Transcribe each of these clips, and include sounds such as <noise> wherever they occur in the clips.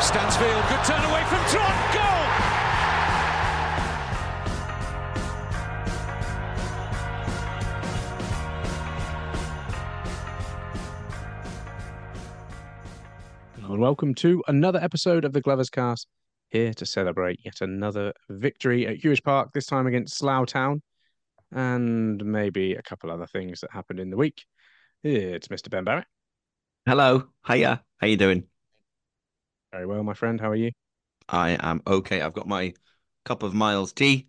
Stansfield, good turn away from Trot. Goal! and welcome to another episode of the Glovers Cast. Here to celebrate yet another victory at Huish Park, this time against Slough Town, and maybe a couple other things that happened in the week. It's Mr. Ben Barrett. Hello, hiya. How you doing? Very well, my friend. How are you? I am okay. I've got my cup of Miles tea,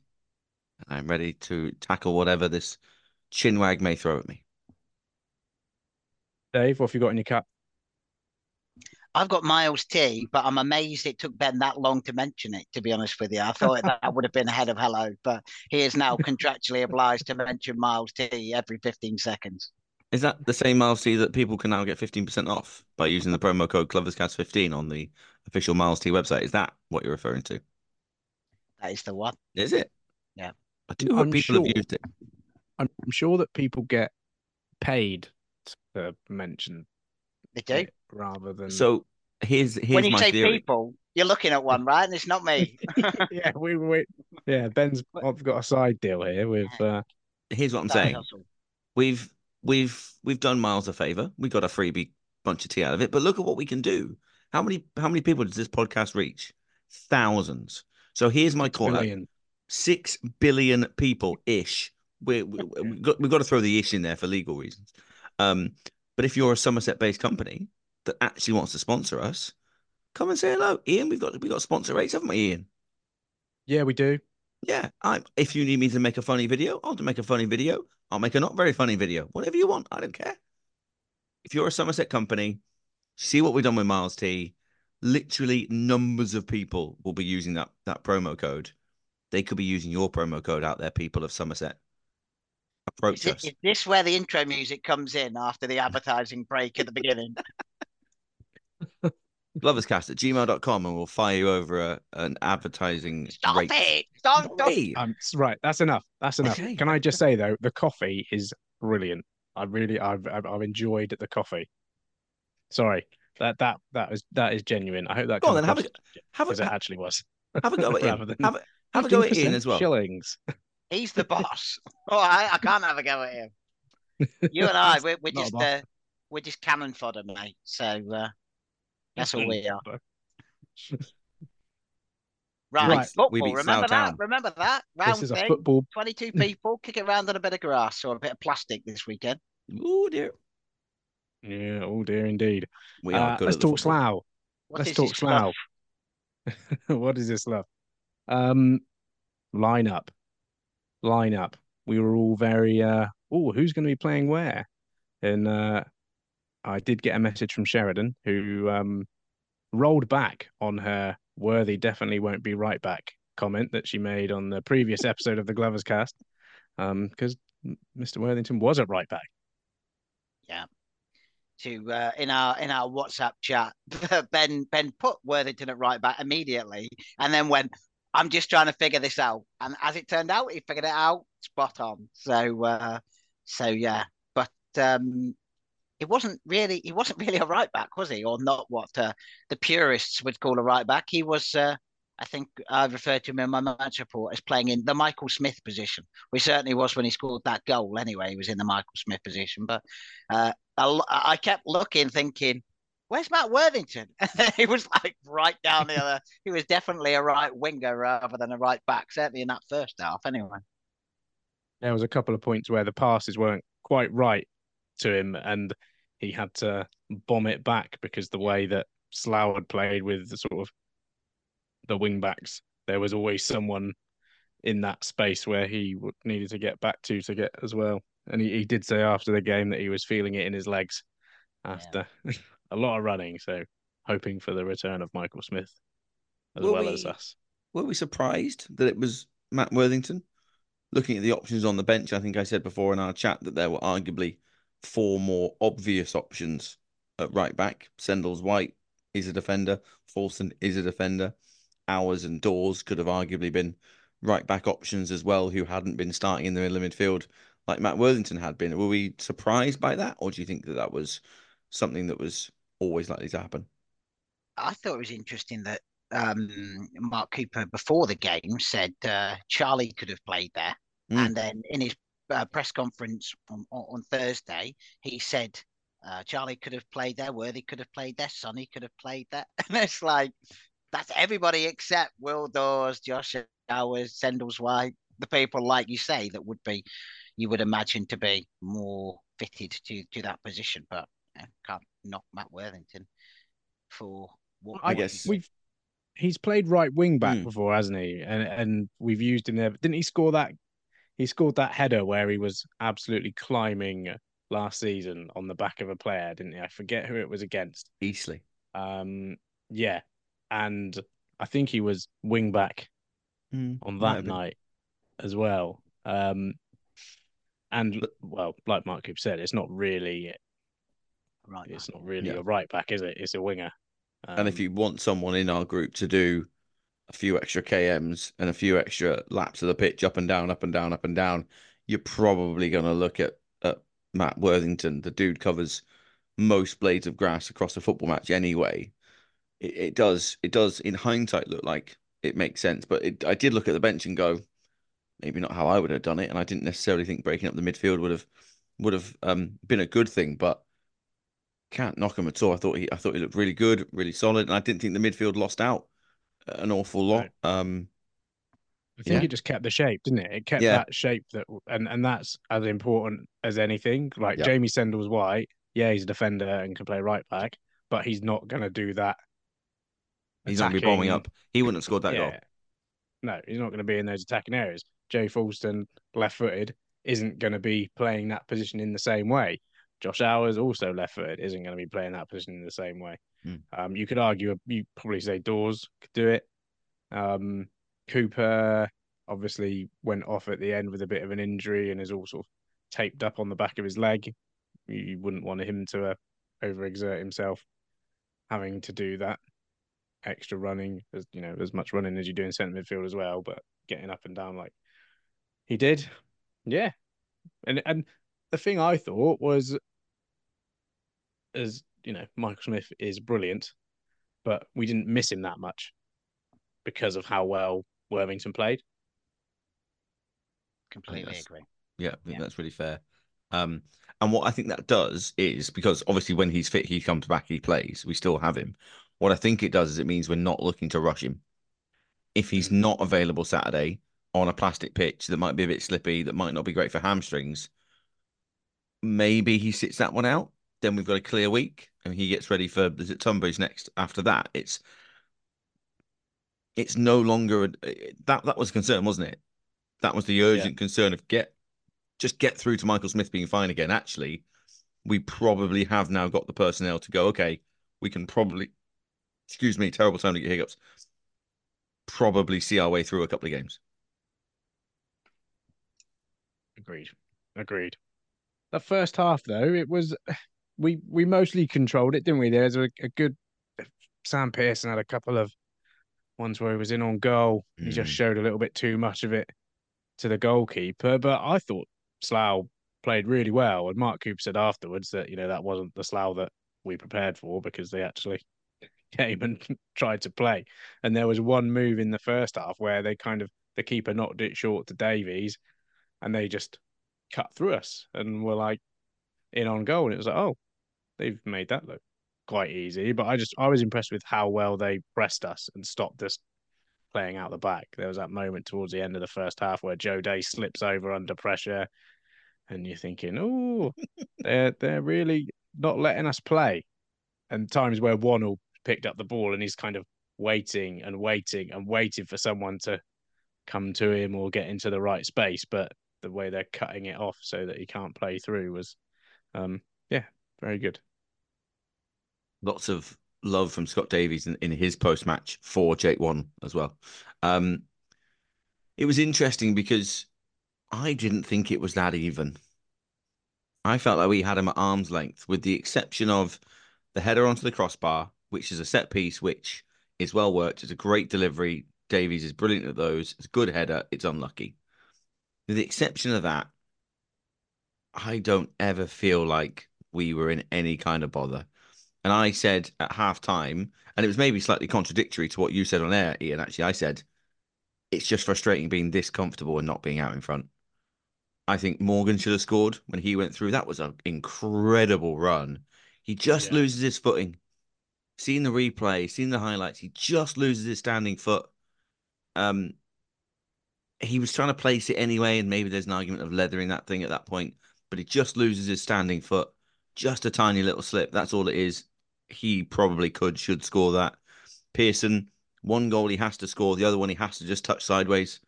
and I'm ready to tackle whatever this chinwag may throw at me. Dave, what have you got in your cup? I've got Miles T, but I'm amazed it took Ben that long to mention it, to be honest with you. I thought that would have been ahead of hello, but he is now contractually obliged to mention Miles T every 15 seconds. Is that the same Miles tea that people can now get 15% off by using the promo code GloversCast15 on the official Miles T website? Is that what you're referring to? That is the one. Is it? Yeah. I do hope I'm people sure. have used it. I'm I'm sure that people get paid to mention They do. it rather than So here's here's when you my say theory. people, you're looking at one, right? And it's not me. <laughs> yeah, we we yeah. Ben's I've got a side deal here with uh, Here's what I'm Side saying. hustle. We've we've we've done Miles a favor. We got a freebie bunch of tea out of it. But look at what we can do. How many how many people does this podcast reach? Thousands. So here's my call out. billion. Six billion people ish. We we we've got we've got to throw the ish in there for legal reasons. Um, but if you're a Somerset based company that actually wants to sponsor us, come and say hello, Ian. We've got we got sponsor rates, haven't we, Ian? Yeah, we do. Yeah, I'm, If you need me to make a funny video, I'll make a funny video. I'll make a not very funny video. Whatever you want, I don't care. If you're a Somerset company, see what we've done with Miles T. Literally, numbers of people will be using that that promo code. They could be using your promo code out there, people of Somerset. Approach Is, it, us. is this where the intro music comes in after the advertising break at the beginning? <laughs> Gloverscast at gmail.com and we'll fire you over a, an advertising Stop rate. it! Stop! stop. Um, right, that's enough. That's enough. Okay. Can I just say though, the coffee is brilliant. I really, I've, I've, I've enjoyed the coffee. Sorry, that that that is that is genuine. I hope that Go on then, have a- across have a- as it actually was. have a go <laughs> at Rather Ian. Have a, have a go at Ian as well. Shillings. He's the boss. <laughs> All right, I can't have a go at him. You and I, we're, we're <laughs> just uh, we're just cannon fodder, mate. So uh, that's all <laughs> we are. <laughs> Right, Right. football. We remember Slough that? Town. Remember that round This is a football. Twenty-two <laughs> people kick it around on a bit of grass or a bit of plastic this weekend. Oh dear. Yeah, oh dear, indeed. We are Uh, good let's at talk football. Slough. Let's talk this stuff? Slough. what is this love? Um, lineup, lineup. We were all very uh, oh, who's going to be playing where? And uh, I did get a message from Sheridan who um rolled back on her worthy definitely won't be right back comment that she made on the previous episode of the Glovers cast. Um, because Mr. Worthington was at right back. Yeah. To uh, in our in our WhatsApp chat. <laughs> Ben Ben put Worthington at right back immediately, and then went, "I'm just trying to figure this out." And as it turned out, he figured it out spot on. So uh, so yeah, but um, it wasn't really he wasn't really a right back, was he? Or not what uh, the purists would call a right back. He was. Uh, I think I referred to him in my match report as playing in the Michael Smith position, which certainly was when he scored that goal. Anyway, he was in the Michael Smith position, but uh, I, I kept looking, thinking, "Where's Matt Worthington?" <laughs> he was like right down the other. He was definitely a right winger rather than a right back, certainly in that first half. Anyway, there was a couple of points where the passes weren't quite right to him, and he had to bomb it back because the way that Slough had played with the sort of the wing backs, there was always someone in that space where he needed to get back to to get as well. And he, he did say after the game that he was feeling it in his legs after <laughs> a lot of running. So hoping for the return of Michael Smith. as Were well as us. Were we surprised that it was Matt Worthington? Looking at the options on the bench, I think I said before in our chat that there were arguably four more obvious options at right back. Sendles White is a defender. Foulston is a defender. Owers and Dawes could have arguably been right back options as well, who hadn't been starting in the middle of midfield like Matt Worthington had been. Were we surprised by that, or do you think that that was something that was always likely to happen? I thought it was interesting that um, Mark Cooper before the game said uh, Charlie could have played there, Mm. and then in his uh, press conference on, on, on Thursday, he said uh, Charlie could have played there, Worthy could have played there, Sonny could have played there, <laughs> and it's like that's everybody except Will Dawes, Josh Owers, Sendles White, the people like you say that would be you would imagine to be more fitted to to that position, but yeah, can't knock Matt Worthington for what I guess- we've he's played right wing back Hmm. before, hasn't he? And and we've used him there. Didn't he score that? He scored that header where he was absolutely climbing last season on the back of a player, didn't he? I forget who it was against. Easily. Um, yeah, and I think he was wing back on that have been. night as well. Um, and well, like Mark Cooper said, it's not really right back. it's not really Yeah. a right back, is it? It's a winger. And if Um, you want someone in our group to do a few extra KMs and a few extra laps of the pitch up and down, up and down, up and down, you're probably going to look at, at Matt Worthington. The dude covers most blades of grass across a football match anyway. It, it does, it does in hindsight look like it makes sense, but it, I did look at the bench and go, maybe not how I would have done it, and I didn't necessarily think breaking up the midfield would have would have um, been a good thing, but can't knock him at all. I thought he I thought he looked really good, really solid, and I didn't think the midfield lost out an awful lot. Um, I think Yeah. it just kept the shape, didn't it? It kept Yeah. that shape that, and and that's as important as anything. Like Yeah. Jamie Sendles White, yeah, he's a defender and can play right back, but he's not going to do that. he's not going to be bombing up. He wouldn't have scored that goal. No, he's not going to be in those attacking areas. Jay Foulston, left-footed, isn't going to be playing that position in the same way. Josh Owers, also left-footed, isn't going to be playing that position in the same way. Hmm. Um, you could argue, you probably say Dawes could do it. Um, Cooper obviously went off at the end with a bit of an injury and is all sort of taped up on the back of his leg. You, you wouldn't want him to uh, overexert himself having to do that extra running as you know as much running as you do in centre midfield as well but getting up and down like he did yeah and and the thing i thought was as you know michael smith is brilliant but we didn't miss him that much because of how well worthington played Completely agree. Yeah, I think Yeah. that's really fair. Um, and what I think that does is because obviously when he's fit, he comes back, he plays. We still have him. What I think it does is it means we're not looking to rush him. If he's not available Saturday on a plastic pitch that might be a bit slippy, that might not be great for hamstrings, maybe he sits that one out. Then we've got a clear week, and he gets ready for is it Tonbridge next after that. It's it's no longer a, that that was a concern, wasn't it? That was the urgent concern of get just get through to Michael Smith being fine again. Actually, we probably have now got the personnel to go, okay, we can probably, excuse me, terrible time to get hiccups, probably see our way through a couple of games. agreed agreed the first half though it was we we mostly controlled it didn't we there's a, a good sam pearson had a couple of ones where he was in on goal he just Mm. showed a little bit too much of it to the goalkeeper but i thought slough played really well and mark cooper said afterwards that you know that wasn't the slough that we prepared for because they actually <laughs> came and <laughs> tried to play and there was one move in the first half where they kind of the keeper knocked it short to davies and they just cut through us and were like in on goal. And it was like, oh, they've made that look quite easy. But I just I was impressed with how well they pressed us and stopped us playing out the back. There was that moment towards the end of the first half where Joe Day slips over under pressure, and you're thinking, oh, <laughs> they're they're really not letting us play. And times where Wannell picked up the ball and he's kind of waiting and waiting and waiting for someone to come to him or get into the right space, but the way they're cutting it off so that he can't play through was, um, yeah, very good. Lots of love from Scott Davies in, in his post match for Jake Wannell as well. Um, it was interesting because I didn't think it was that even. I felt like we had him at arm's length, with the exception of the header onto the crossbar, which is a set piece, which is well worked. It's a great delivery. Davies is brilliant at those. It's a good header. It's unlucky. With the exception of that, I don't ever feel like we were in any kind of bother. And I said at half time, and it was maybe slightly contradictory to what you said on air, Ian. Actually, I said it's just frustrating being this comfortable and not being out in front. I think Morgan should have scored when he went through. That was an incredible run. He just Yeah. loses his footing. Seeing the replay, seeing the highlights, he just loses his standing foot. Um, he was trying to place it anyway, and maybe there's an argument of leathering that thing at that point, but he just loses his standing foot. Just a tiny little slip. That's all it is. He probably could, should score that. Pearson, one goal he has to score, the other one he has to just touch sideways.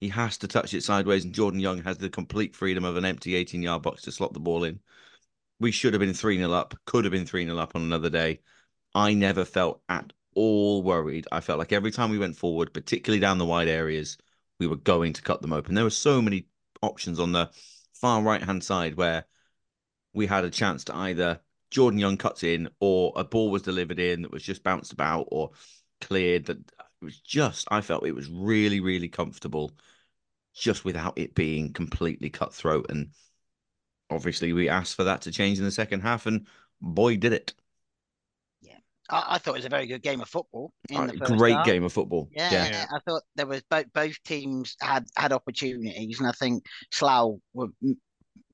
He has to touch it sideways, and Jordan Young has the complete freedom of an empty 18 yard box to slot the ball in. We should have been 3 0 up, could have been 3 0 up on another day. I never felt at all worried. I felt like every time we went forward, particularly down the wide areas, we were going to cut them open. There were so many options on the far right hand side where we had a chance to either Jordan Young cuts in or a ball was delivered in that was just bounced about or cleared. That it was just, I felt it was really, really comfortable just without it being completely cutthroat. And obviously, we asked for that to change in the second half, and boy, did it. I, I thought it was a very good game of football. In Uh, the first great half. game of football. Yeah, Yeah. I thought there was both both teams had had opportunities, and I think Slough were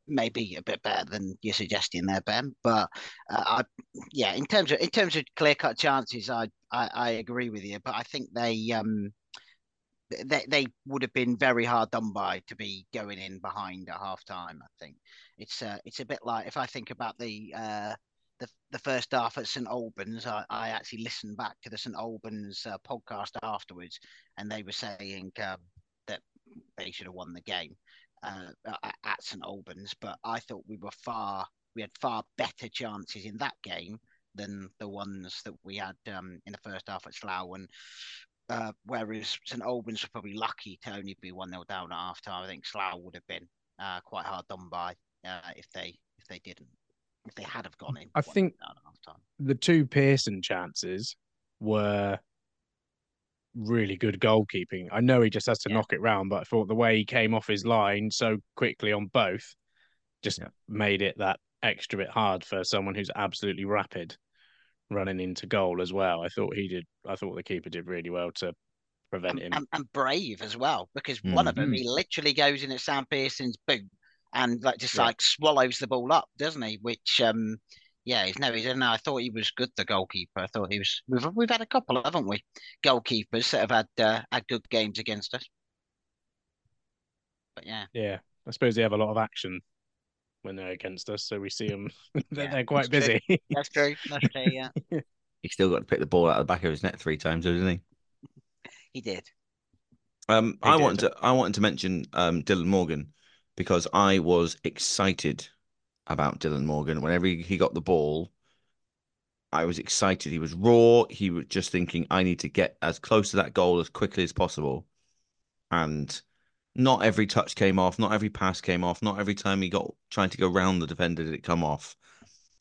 maybe a bit better than you're suggesting there, Ben. But uh, I, yeah, in terms of in terms of clear cut chances, I, I I agree with you. But I think they um they they would have been very hard done by to be going in behind at half time. I think it's uh, it's a bit like if I think about the uh the the first half at St Albans, I, I actually listened back to the St Albans uh, podcast afterwards, and they were saying um, that they should have won the game uh, at- St Albans, but I thought we were far we had far better chances in that game than the ones that we had um, in the first half at Slough. And uh, whereas St Albans were probably lucky to only be one 0 down at half time, I think Slough would have been uh, quite hard done by uh, if they if they didn't if they had have gone in. I think- down at half time. the two Pearson chances were really good goalkeeping. I know he just has to Yeah. knock it round, but I thought the way he came off his line so quickly on both just Yeah. made it that extra bit hard for someone who's absolutely rapid running into goal as well. I thought he did. I thought the keeper did really well to prevent and, him. and, and brave as well because one of them Mhm. he literally goes in at Sam Pearson's boot and like just Yeah. like swallows the ball up, doesn't he? Which um yeah, he's no, he's no. I thought he was good, the goalkeeper. I thought he was. We've we've had a couple, haven't we? Goalkeepers that have had uh, had good games against us. But yeah, Yeah, I suppose they have a lot of action when they're against us, so we see them. <laughs> they're, Yeah, they're quite that's true. busy. that's true. That's true. Yeah, <laughs> He still got to pick the ball out of the back of his net three times, doesn't he? he did. Um, He I did. wanted to I wanted to mention um, Dylan Morgan because I was excited about Dylan Morgan. Whenever he, he got the ball, I was excited. He was raw. He was just thinking, I need to get as close to that goal as quickly as possible. And not every touch came off, not every pass came off, not every time he got trying to go round the defender did it come off.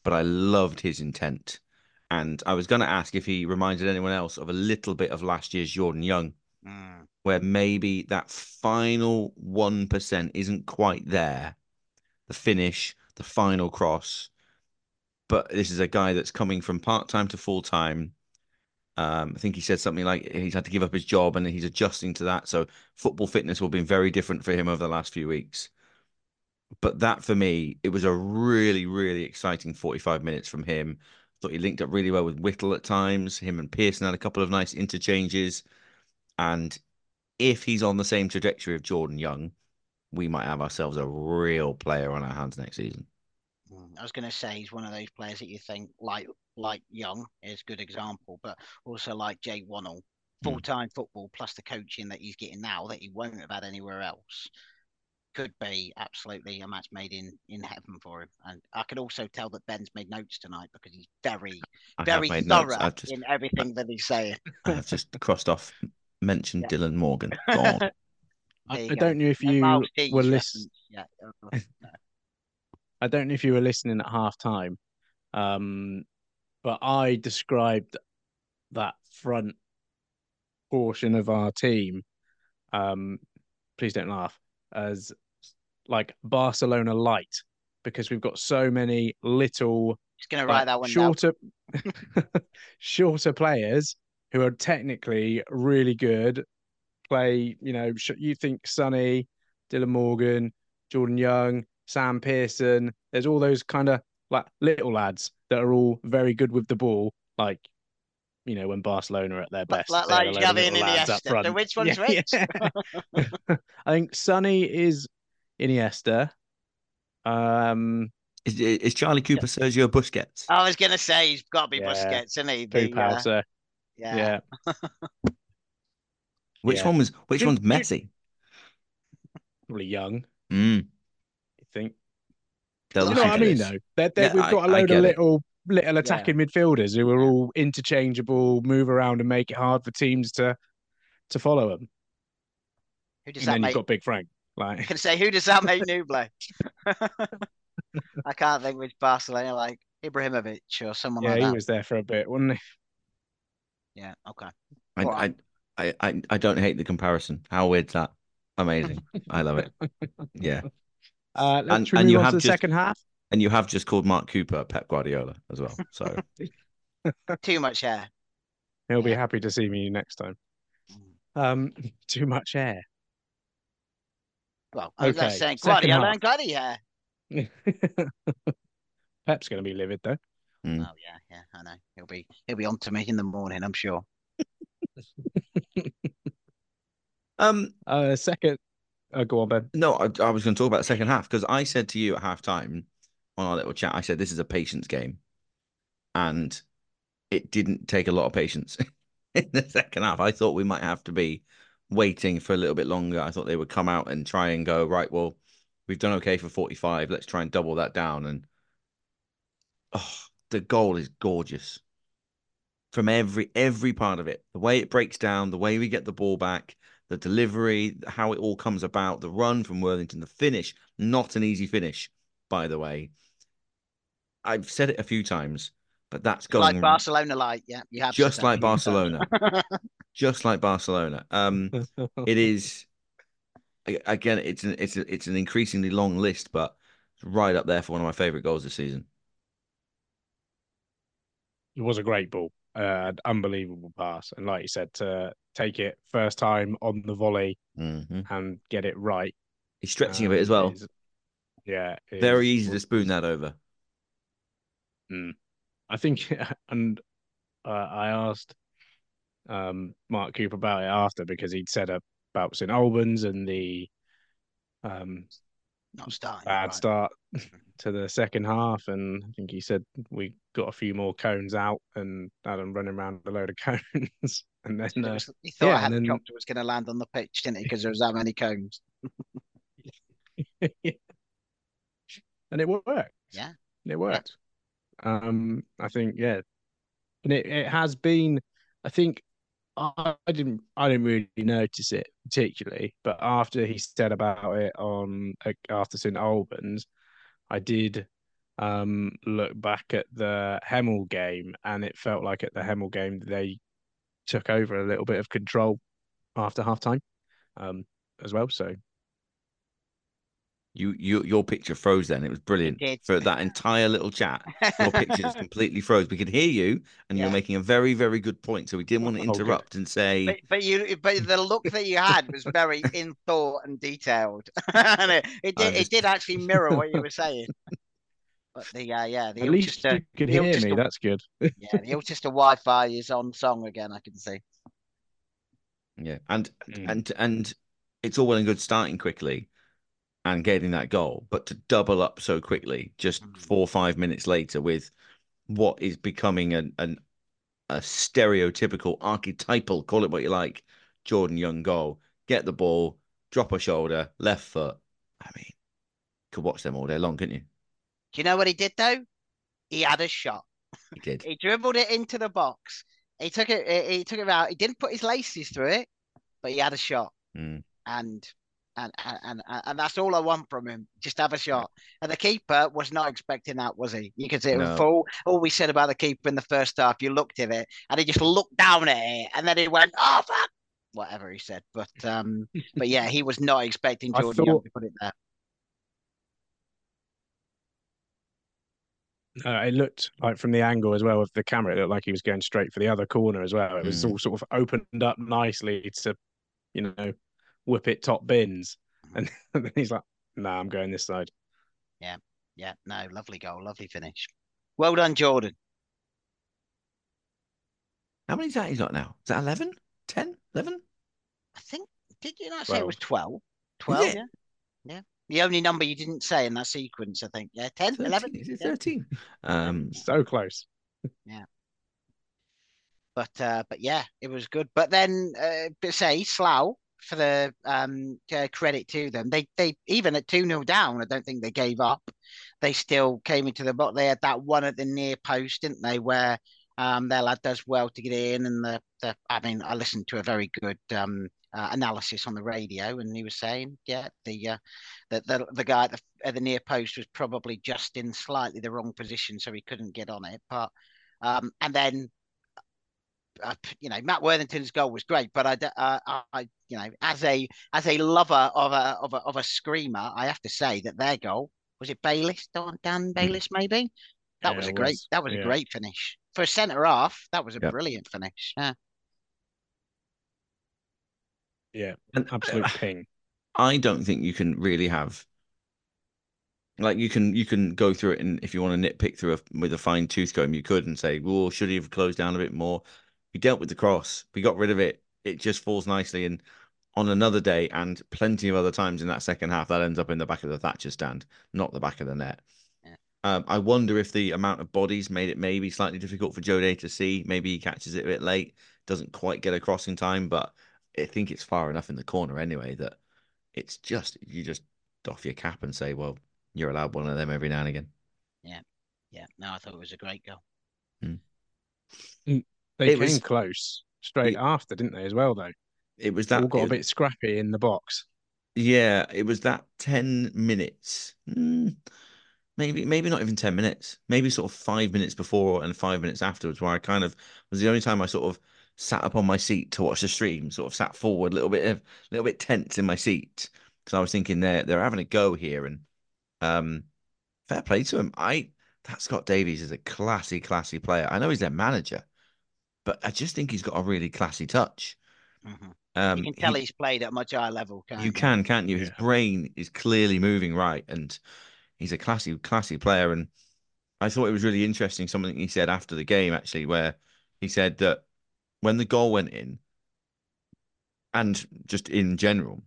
But I loved his intent. And I was going to ask if he reminded anyone else of a little bit of last year's Jordan Young Mm. where maybe that final 1% isn't quite there. The finish, the final cross. But this is a guy that's coming from part time to full time. Um, I think he said something like he's had to give up his job and he's adjusting to that. So football fitness will be very different for him over the last few weeks. But that for me, it was a really, really exciting 45 minutes from him. Thought he linked up really well with Whittle at times. Him and Pearson had a couple of nice interchanges. And if he's on the same trajectory of Jordan Young, we might have ourselves a real player on our hands next season. Mm, I was going to say he's one of those players that you think like like Young is a good example, but also like Jay Wannell, Hmm. full time football plus the coaching that he's getting now that he won't have had anywhere else. could be absolutely a match made in in heaven for him. And I can also tell that Ben's made notes tonight because he's very I very thorough just, in everything that he's saying. I've just crossed off, mentioned Yeah. Dylan Morgan. <laughs> I, I don't know if you were listening. Yeah. <laughs> I don't know if you were listening at half time, um, but I described that front portion of our team. Um, please don't laugh as like Barcelona light because we've got so many little Just gonna write that one shorter <laughs> <laughs> shorter players who are technically really good. Play, you know, you think Sonny, Dylan Morgan, Jordan Young, Sam Pearson. There's all those kind of like little lads that are all very good with the ball. Like, you know, when Barcelona are at their best, like- they're like a Xavi and little up Iniesta. Front. which one's Yeah, which? yeah. <laughs> I think Sonny is Iniesta. Um, Is, is Charlie Cooper Sergio Busquets? I was gonna say he's got to be Yeah. Busquets, isn't he? Pooh The, uh, yeah. yeah. <laughs> Which yeah. one was? Which Did- one's did- Messi? Probably young, Mm, I think. they'll you know what I mean, though. They're, they're, Yeah, we've got a I load get of it. little little attacking midfielders who are Yeah. all interchangeable, move around and make it hard for teams to to follow them. Who does And that then make? you've got Big Frank. I Like, can <laughs> say who does that <laughs> make Nouble? <laughs> I can't think which Barcelona like Ibrahimovic or someone like that. yeah, like he was there for a bit, wasn't he? Yeah, okay. I, Go I. I, I, I don't hate the comparison. How weird's that? Amazing. I love it. Yeah. <laughs> Uh, let's And- and you have the just- second half. And you have just called Mark Cooper Pep Guardiola as well. So <laughs> Too much hair. He'll be happy to see me next time. Um, <laughs> too much air. Well, I was Okay, just saying Guardiola and Glady hair. Pep's going to be livid though. mm. Oh yeah, yeah, I know. He'll be he'll be on to me in the morning, I'm sure. Um Uh, second. Uh, go on, Ben. no, I, I was going to talk about the second half because I said to you at halftime on our little chat, I said this is a patience game, and it didn't take a lot of patience <laughs> in the second half. I thought we might have to be waiting for a little bit longer. I thought they would come out and try and go right. Well, we've done okay for forty-five. Let's try and double that down. And oh, the goal is gorgeous from every every part of it. The way it breaks down, the way we get the ball back, the delivery, how it all comes about, the run from Worthington, the finish. Not an easy finish, by the way. I've said it a few times, but that's going Like Barcelona light, yeah. You have just like that a few Barcelona, <laughs> just like Barcelona. Um, it is again, it's an it's a, it's an increasingly long list, but it's right up there for one of my favorite goals this season. It was a great ball, uh, unbelievable pass, and like you said, to take it first time on the volley hmm and get it right. He's stretching a um, bit as well. is- yeah, Very easy to spoon that over. I think, <laughs> and uh, I asked um, Mark Cooper about it after because he'd said about St Albans and the um, Not starting. bad right. start to the second half, and I think he said we got a few more cones out and had them running around a load of <laughs> cones, and then uh, he thought yeah, a and then- helicopter was going to land on the pitch, didn't he? Because there was that many cones. <laughs> <laughs> and it worked. Yeah. it worked. Um, I think yeah, and it, it has been. I think I, didn't I didn't really notice it particularly, but after he said about it on after St Albans, I did um look back at the Hemel game, and it felt like at the Hemel game they took over a little bit of control after half time, um, as well. So You you your picture froze then. It was brilliant did. for that entire little chat. Your picture just <laughs> completely froze. We could hear you, and you Yeah. were making a very very good point. So we didn't want to Oh, interrupt and say. But, but you, but the look that you had was very in thought and detailed, <laughs> and it, it did, just- it did actually mirror what you were <laughs> saying. But the uh, yeah, the at least you could the hear Ilchester- me. That's good. yeah, the Ilchester Wi-Fi is on song again. I can see. Yeah, and Mm. and and it's all well and good starting quickly and getting that goal, but to double up so quickly, just Mm. four or five minutes later, with what is becoming an an a stereotypical, archetypal, call it what you like, Jordan Young goal. Get the ball, drop a shoulder, left foot, I mean, could watch them all day long, couldn't you? Do you know what he did though? He had a shot. He did. He dribbled it into the box. He took it. He he took it out. He didn't put his laces through it, but he had a shot. Mm. And and and and, and that's all I want from him. Just have a shot. And the keeper was not expecting that, was he? You could see it was No. full. All we said about the keeper in the first half, you looked at it and he just looked down at it, and then he went, "Oh fuck." Whatever he said, but um, <laughs> but yeah, he was not expecting Jordan thought- to put it there. Uh, it looked like from the angle as well of the camera, it looked like he was going straight for the other corner as well. It was Mm. all sort of opened up nicely to, you know, whip it top bins. And <laughs> then he's like, nah, I'm going this side. Yeah, Yeah. no, lovely goal, lovely finish. Well done, Jordan. How many's that he's got now? Is that 11? 10? 11? I think did you not say it was 12. 12? 12, yeah. Yeah. The only number you didn't say in that sequence, I think. Yeah, 10, 11. 13? Is it <laughs> Yeah. Um, So close. Yeah. But uh, but yeah, it was good. But then uh, say Slough for the um uh, credit to them, they they even at 2-0 down, I don't think they gave up. They still came into the box. They had that one at the near post, didn't they, where um their lad does well to get in and the, the I mean, I listened to a very good um uh, analysis on the radio, and he was saying, yeah, the uh, the the, the guy at the, at the near post was probably just in slightly the wrong position, so he couldn't get on it. But um, and then uh, you know, Matt Worthington's goal was great, but I, d- uh, I, you know, as a as a lover of a of a of a screamer, I have to say that their goal was it Bayliss, Dan, Dan Bayliss, maybe. That Yeah, was a great. was. That was Yeah. a great finish for a centre half. That was a Yep. brilliant finish. Yeah. Yeah, and absolute ping. I don't think you can really have like you can you can go through it and if you want to nitpick through it with a fine tooth comb, you could and say, well, should he have closed down a bit more? We dealt with the cross, we got rid of it. It just falls nicely. And on another day and plenty of other times in that second half, that ends up in the back of the Thatcher stand, not the back of the net. Yeah. Um, I wonder if the amount of bodies made it maybe slightly difficult for Joe Day to see. Maybe he catches it a bit late, doesn't quite get across in time, but I think it's far enough in the corner anyway that it's just you just doff your cap and say, well, you're allowed one of them every now and again. Yeah. Yeah. No, I thought it was a great goal. They It came was- close straight It- after, didn't they, as well, though? It was that All got it a bit scrappy in the box. Yeah, it was that 10 minutes. Mm, maybe maybe not even 10 minutes. Maybe sort of 5 minutes before and 5 minutes afterwards where I kind of was the only time I sort of sat up on my seat to watch the stream, sort of sat forward a little bit a little bit tense in my seat because I was thinking they're they're having a go here and um fair play to him. I that Scott Davies is a classy classy player. I know he's their manager, but I just think he's got a really classy touch. Mhm. Um you can tell he- he's played at a much higher level. Can't you can, can't you? His Yeah. brain is clearly moving right, and he's a classy, classy player. And I thought it was really interesting something he said after the game, actually, where he said that when the goal went in, and just in general,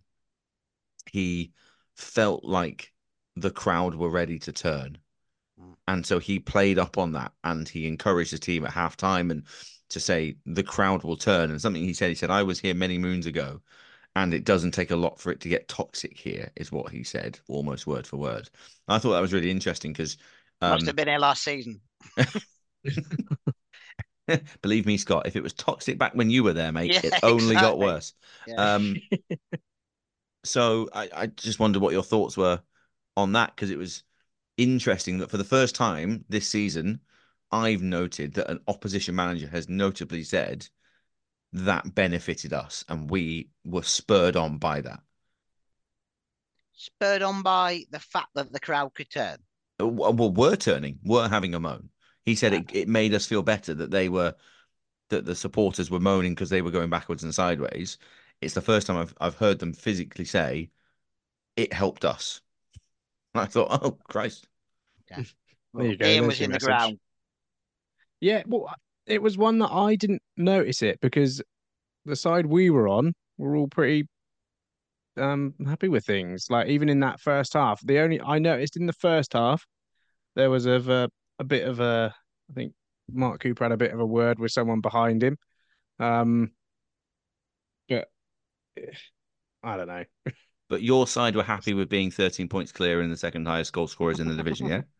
he felt like the crowd were ready to turn. Mm. And so he played up on that and he encouraged the team at halftime and to say the crowd will turn. And something he said, he said, I was here many moons ago and it doesn't take a lot for it to get toxic here, is what he said, almost word for word. I thought that was really interesting because Must um, have been here last season. <laughs> believe me, Scott, if it was toxic back when you were there, mate, Yeah, it only got worse. Yeah. Um, <laughs> so I, I just wondered what your thoughts were on that because it was interesting that for the first time this season, I've noted that an opposition manager has notably said that benefited us and we were spurred on by that. Spurred on by the fact that the crowd could turn. Uh, Well, well, we're turning, we're having a moan. He said it, it made us feel better that they were that the supporters were moaning because they were going backwards and sideways. It's the first time I've I've heard them physically say it helped us. And <laughs> I thought, oh Christ. Well, <laughs> you go, Ian there's was your in the message. ground. Yeah, well, it was one that I didn't notice it because the side we were on were all pretty um happy with things. Like even in that first half, the only I noticed in the first half there was of a a bit of a I think Mark Cooper had a bit of a word with someone behind him. Um, but I don't know. But your side were happy with being 13 points clear and the second highest goal scorers in the division, yeah? <laughs>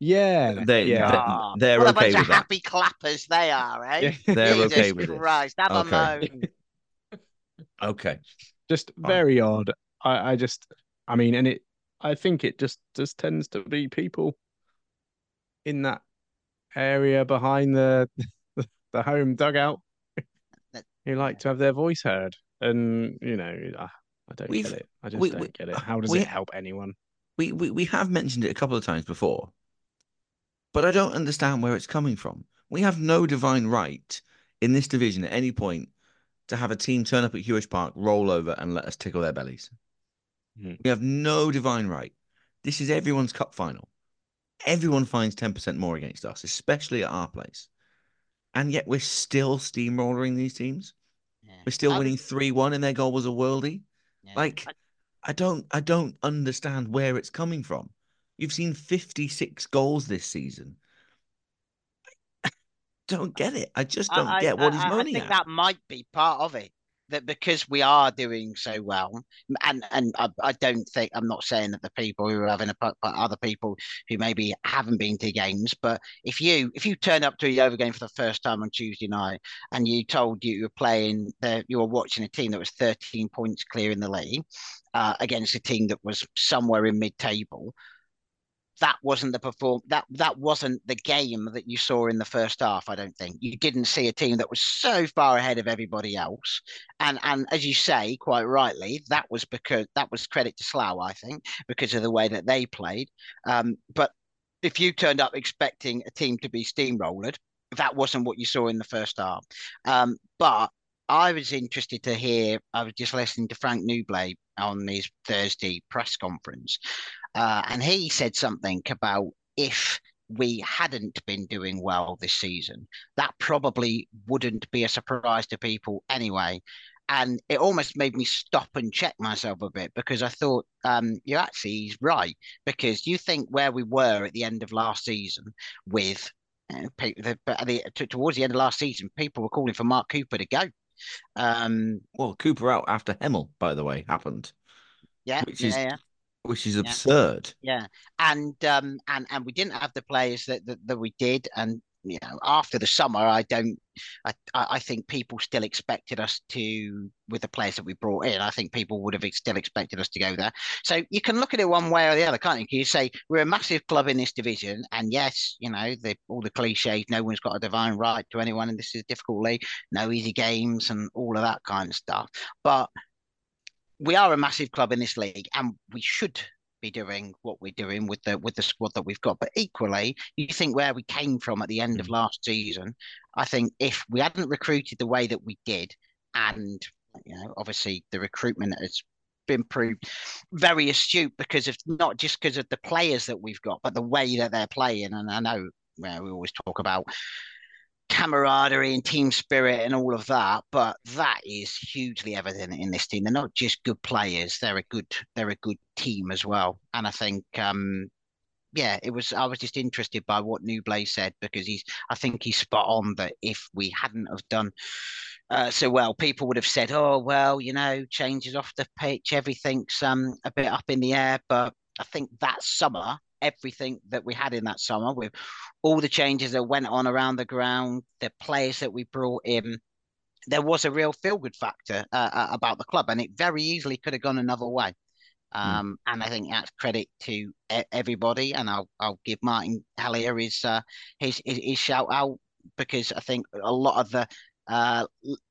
Yeah, They, yeah. they- Ah, they're what a bunch with of that. happy clappers they are, eh? Yeah. They're Jesus okay with it. Christ, have Okay. a moan. Okay. just Fine. very odd. I, I just, I mean, and it, I think it just just tends to be people in that area behind the <laughs> the home dugout who like to have their voice heard, and you know, I, I don't We've- get it. I just we- don't we- get it. How does we- it help anyone? We, we we have mentioned it a couple of times before, but I don't understand where it's coming from. We have no divine right in this division at any point to have a team turn up at Huish Park, roll over, and let us tickle their bellies. Mhm. We have no divine right. This is everyone's cup final. Everyone finds 10% more against us, especially at our place. And yet we're still steamrolling these teams. Yeah. We're still I- winning 3-1 and their goal was a worldie. yeah. Like I- I don't I don't understand where it's coming from. You've seen 56 goals this season. <laughs> don't get it. I just don't I, get I- what he's I- I think at. that might be part of it. That because we are doing so well, and and I, I don't think I'm not saying that the people who are having a other people who maybe haven't been to games, but if you if you turned up to a Yeovil game for the first time on Tuesday night and you told you were playing, the, you were watching a team that was 13 points clear in the league uh, against a team that was somewhere in mid-table, that wasn't the perform that that wasn't the game that you saw in the first half. I don't think you didn't see a team that was so far ahead of everybody else, and and as you say quite rightly, that was because that was credit to Slough, I think, because of the way that they played. Um, but if you turned up expecting a team to be steamrolled, that wasn't what you saw in the first half. Um, but I was interested to hear. I was just listening to Frank Nouble on his Thursday press conference, uh, and he said something about if we hadn't been doing well this season, that probably wouldn't be a surprise to people anyway. And it almost made me stop and check myself a bit because I thought, um, you actually he's right. Because you think where we were at the end of last season with uh, pe- the, the, towards the end of last season, people were calling for Mark Cooper to go. Um, Well, Cooper out after Hemel, by the way, happened, yeah, Which yeah, is- yeah. which is absurd. Yeah, and um, and and we didn't have the players that, that that we did, and you know, after the summer, I don't, I I think people still expected us to with the players that we brought in. I think people would have still expected us to go there. So you can look at it one way or the other, can't you? can You say we're a massive club in this division, and yes, you know, the all the cliches. No one's got a divine right to anyone, and this is a difficult league. No easy games, and all of that kind of stuff. But we are a massive club in this league, and we should be doing what we're doing with the with the squad that we've got. But equally, you think where we came from at the end of mm. last season. I think if we hadn't recruited the way that we did, and you know, obviously the recruitment has been proved very astute because of not just because of the players that we've got, but the way that they're playing. And I know well, we always talk about camaraderie and team spirit and all of that, but that is hugely evident in this team. They're not just good players; they're a good they're a good team as well. And I think, um, yeah, it was. I was just interested by what Nouble said because he's. I think he's spot on that if we hadn't have done. Uh, so well, people would have said, "Oh, well, you know, changes off the pitch, everything's um a bit up in the air." But I think that summer, everything that we had in that summer, with all the changes that went on around the ground, the players that we brought in, there was a real feel good factor uh, uh, about the club, and it very easily could have gone another way. Um, And I think that's credit to everybody, and I'll I'll give Martin Hallier his uh, his, his his shout out because I think a lot of the uh,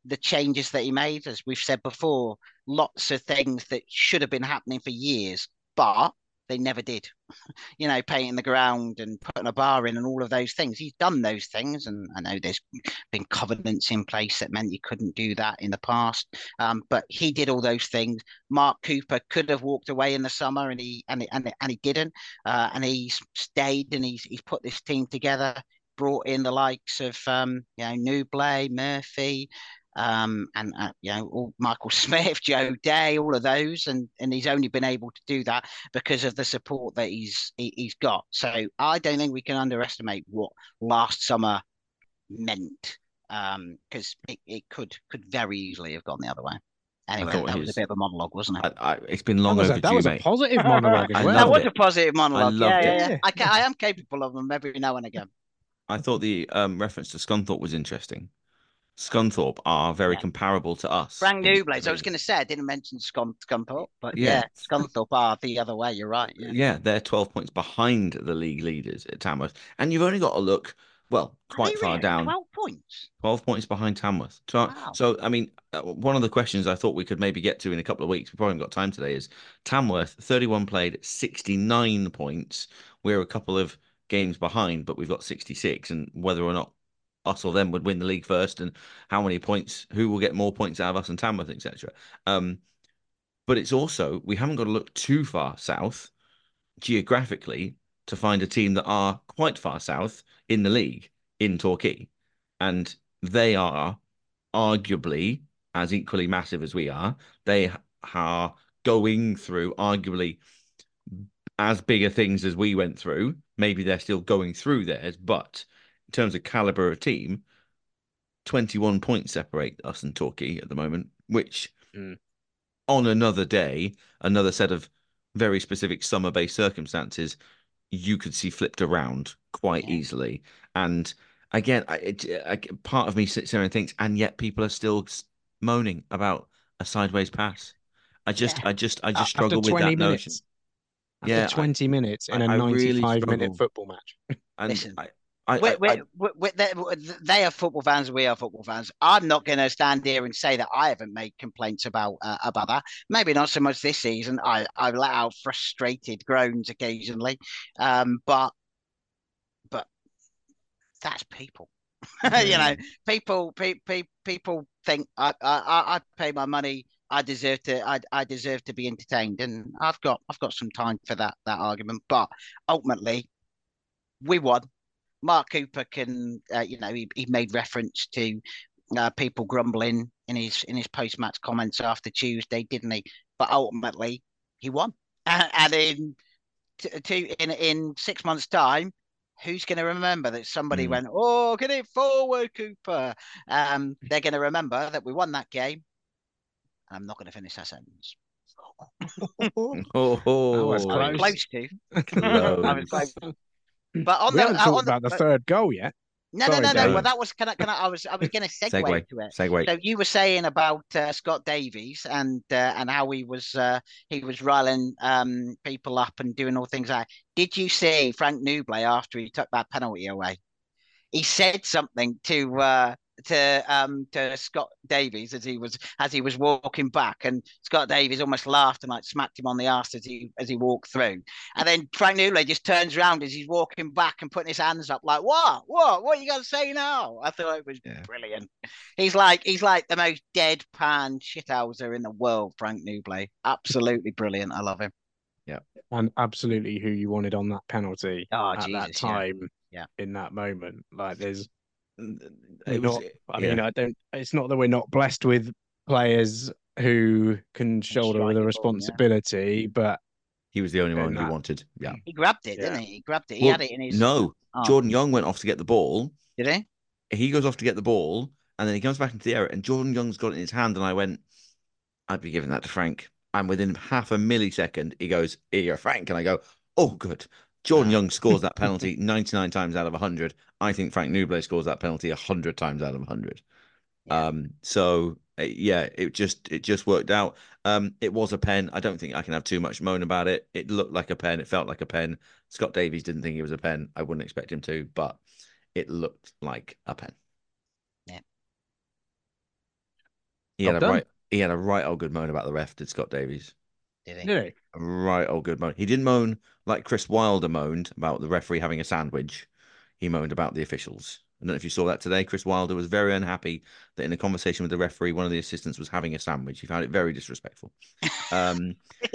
the changes that he made, as we've said before, lots of things that should have been happening for years, but they never did. <laughs> you know, painting the ground and putting a bar in and all of those things. He's done those things, and I know there's been covenants in place that meant you couldn't do that in the past. Um, but he did all those things. Mark Cooper could have walked away in the summer, and he and and, and he didn't. Uh, and he's stayed, and he's he's put this team together. Brought in the likes of um, you know Nouble, Murphy, um, and uh, you know all, Michael <laughs> Smith, Joe Day, all of those, and and he's only been able to do that because of the support that he's he, he's got. So I don't think we can underestimate what last summer meant, because it, it could could very easily have gone the other way. Anyway, that he was a bit of a monologue, wasn't it? I, I, it's been That long was, a, that was a positive monologue as well. that was it. a positive monologue. loved Yeah, it. yeah, yeah. I, ca- I am capable of them every now and again. I thought the um, reference to Scunthorpe was interesting. Scunthorpe are very Yeah. comparable to us. Frank in- Newblades. I was going to say I didn't mention Scun- Scunthorpe, but Yeah. yeah, Scunthorpe are the other way. You're right. Yeah. Yeah, they're 12 points behind the league leaders at Tamworth. And you've only got to look, well, quite far really? down. Twelve points. 12 points behind Tamworth. So, Wow. so I mean, uh, one of the questions I thought we could maybe get to in a couple of weeks, we probably haven't got time today, is Tamworth, 31 played, 69 points. We're a couple of games behind, but we've got 66. And whether or not us or them would win the league first and how many points, who will get more points out of us and Tamworth, etc. Um, but it's also, we haven't got to look too far south geographically to find a team that are quite far south in the league in Torquay. And they are arguably as equally massive as we are. They are going through arguably as bigger things as we went through. Maybe they're still going through theirs, but in terms of caliber of team, 21 points separate us and Torquay at the moment, which Mm. on another day, another set of very specific summer based circumstances, you could see flipped around quite Yeah. easily. And again, I, it, I, part of me sits there and thinks, and yet people are still moaning about a sideways pass. I just, Yeah. I just, I just struggle after with 20 that notion. After Yeah, I- 20 minutes in a I really 95 minute football match. And Listen, I, I, we I, we I- we we- they, are football fans. We are football fans. I'm not going to stand here and say that I haven't made complaints about uh, about that. Maybe not so much this season. I I let out frustrated groans occasionally, um, but but that's people. <laughs> you know, people pe- pe- people think I, I I I pay my money. I deserve to I I deserve to be entertained, and I've got I've got some time for that that argument. But ultimately, we won. Mark Cooper can, uh, you know, he, he made reference to uh, people grumbling in his in his post match comments after Tuesday, didn't he? But ultimately, he won. And, <laughs> and in t- two in in six months' time, who's going to remember that somebody Mm. went, "Oh, get it forward, Cooper"? Um, they're going to remember that we won that game. I'm not going to finish that sentence. <laughs> oh, Oh, that's I was Close. close to. <laughs> Close. I was close. But on we the, haven't uh, talked on the about the third goal yet. no, Sorry, no, no, no. Well, that was can I, can I, I was I was going to segue, segue, to it. segue. So you were saying about uh, Scott Davies and uh, and how he was uh, he was riling um, people up and doing all things like. Did you see Frank Nouble after he took that penalty away? He said something to uh, to um, to Scott Davies as he was as he was walking back, and Scott Davies almost laughed and like smacked him on the ass as he as he walked through. And then Frank Nouble just turns around as he's walking back and putting his hands up, like, "What? What? What are you gonna say now?" I thought it was Yeah. brilliant. He's like he's like the most deadpan shithouser in the world, Frank Nouble. Absolutely brilliant. I love him. Yeah, and absolutely who you wanted on that penalty Oh at Jesus, that yeah. time Yeah. in that moment. Like there's It We're was- not, I yeah. mean, I don't. It's not that we're not blessed with players who can shoulder strike the the ball, yeah. responsibility, but he was the only one who that. wanted. Yeah. He grabbed it, Yeah. didn't he? He grabbed it. He Well, had it in his No, arm. Jordan Young went off to get the ball. Did he? He goes off to get the ball, and then he comes back into the area, and Jordan Young's got it in his hand, and I went, I'd be giving that to Frank. And within half a millisecond, he goes, Here, Frank. And I go, Oh, good. Jordan Young scores that <laughs> penalty 99 times out of 100. I think Frank Nouble scores that penalty 100 times out of 100. Yeah. Um, so uh, yeah, it just it just worked out. Um, it was a pen. I don't think I can have too much moan about it. It looked like a pen. It felt like a pen. Scott Davies didn't think it was a pen. I wouldn't expect him to, but it looked like a pen. Yeah. He Well had a right. He had a right old good moan about the ref. Did Scott Davies? Did he? you know, A right old good moan. He didn't moan like Chris Wilder moaned about the referee having a sandwich. He moaned about the officials. I don't know if you saw that today. Chris Wilder was very unhappy that in a conversation with the referee, one of the assistants was having a sandwich. He found it very disrespectful. Um, <laughs>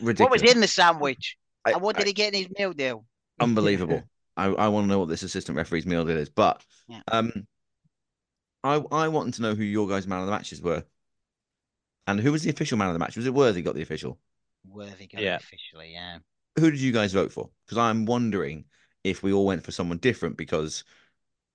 ridiculous. what was in the sandwich? I- and what did I- he get in his meal deal? unbelievable. <laughs> I, I want to know what this assistant referee's meal deal is. But Yeah. um, I I wanted to know who your guys' man of the matches were, and who was the official man of the match. Was it Worthy got the official? Worthy got Yeah. officially, yeah. Who did you guys vote for? Because I'm wondering if we all went for someone different because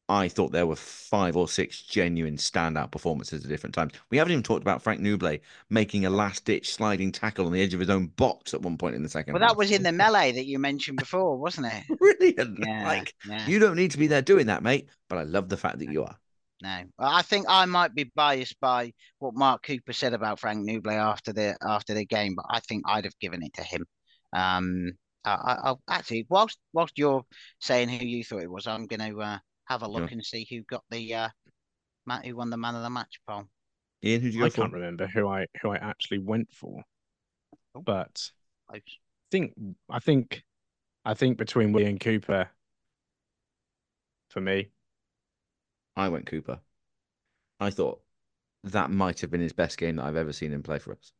I thought there were five or six genuine standout performances at different times. We haven't even talked about Frank Nouble making a last ditch sliding tackle on the edge of his own box at one point in the second. Well, half. that was in the melee that you mentioned before, wasn't it? <laughs> brilliant. Yeah, like yeah. you don't need to be there doing that, mate. But I love the fact that you are. No, I think I might be biased by what Mark Cooper said about Frank Nouble after the after the game, but I think I'd have given it to him. Um, I, I, I'll actually, whilst whilst you're saying who you thought it was, I'm going to uh, have a look Sure. and see who got the uh, man who won the man of the match poll. Ian, who'd you go I for? can't remember who I who I actually went for, Oh. but Close. think I think I think between Willie and Cooper for me. I went Cooper. I thought that might have been his best game that I've ever seen him play for us.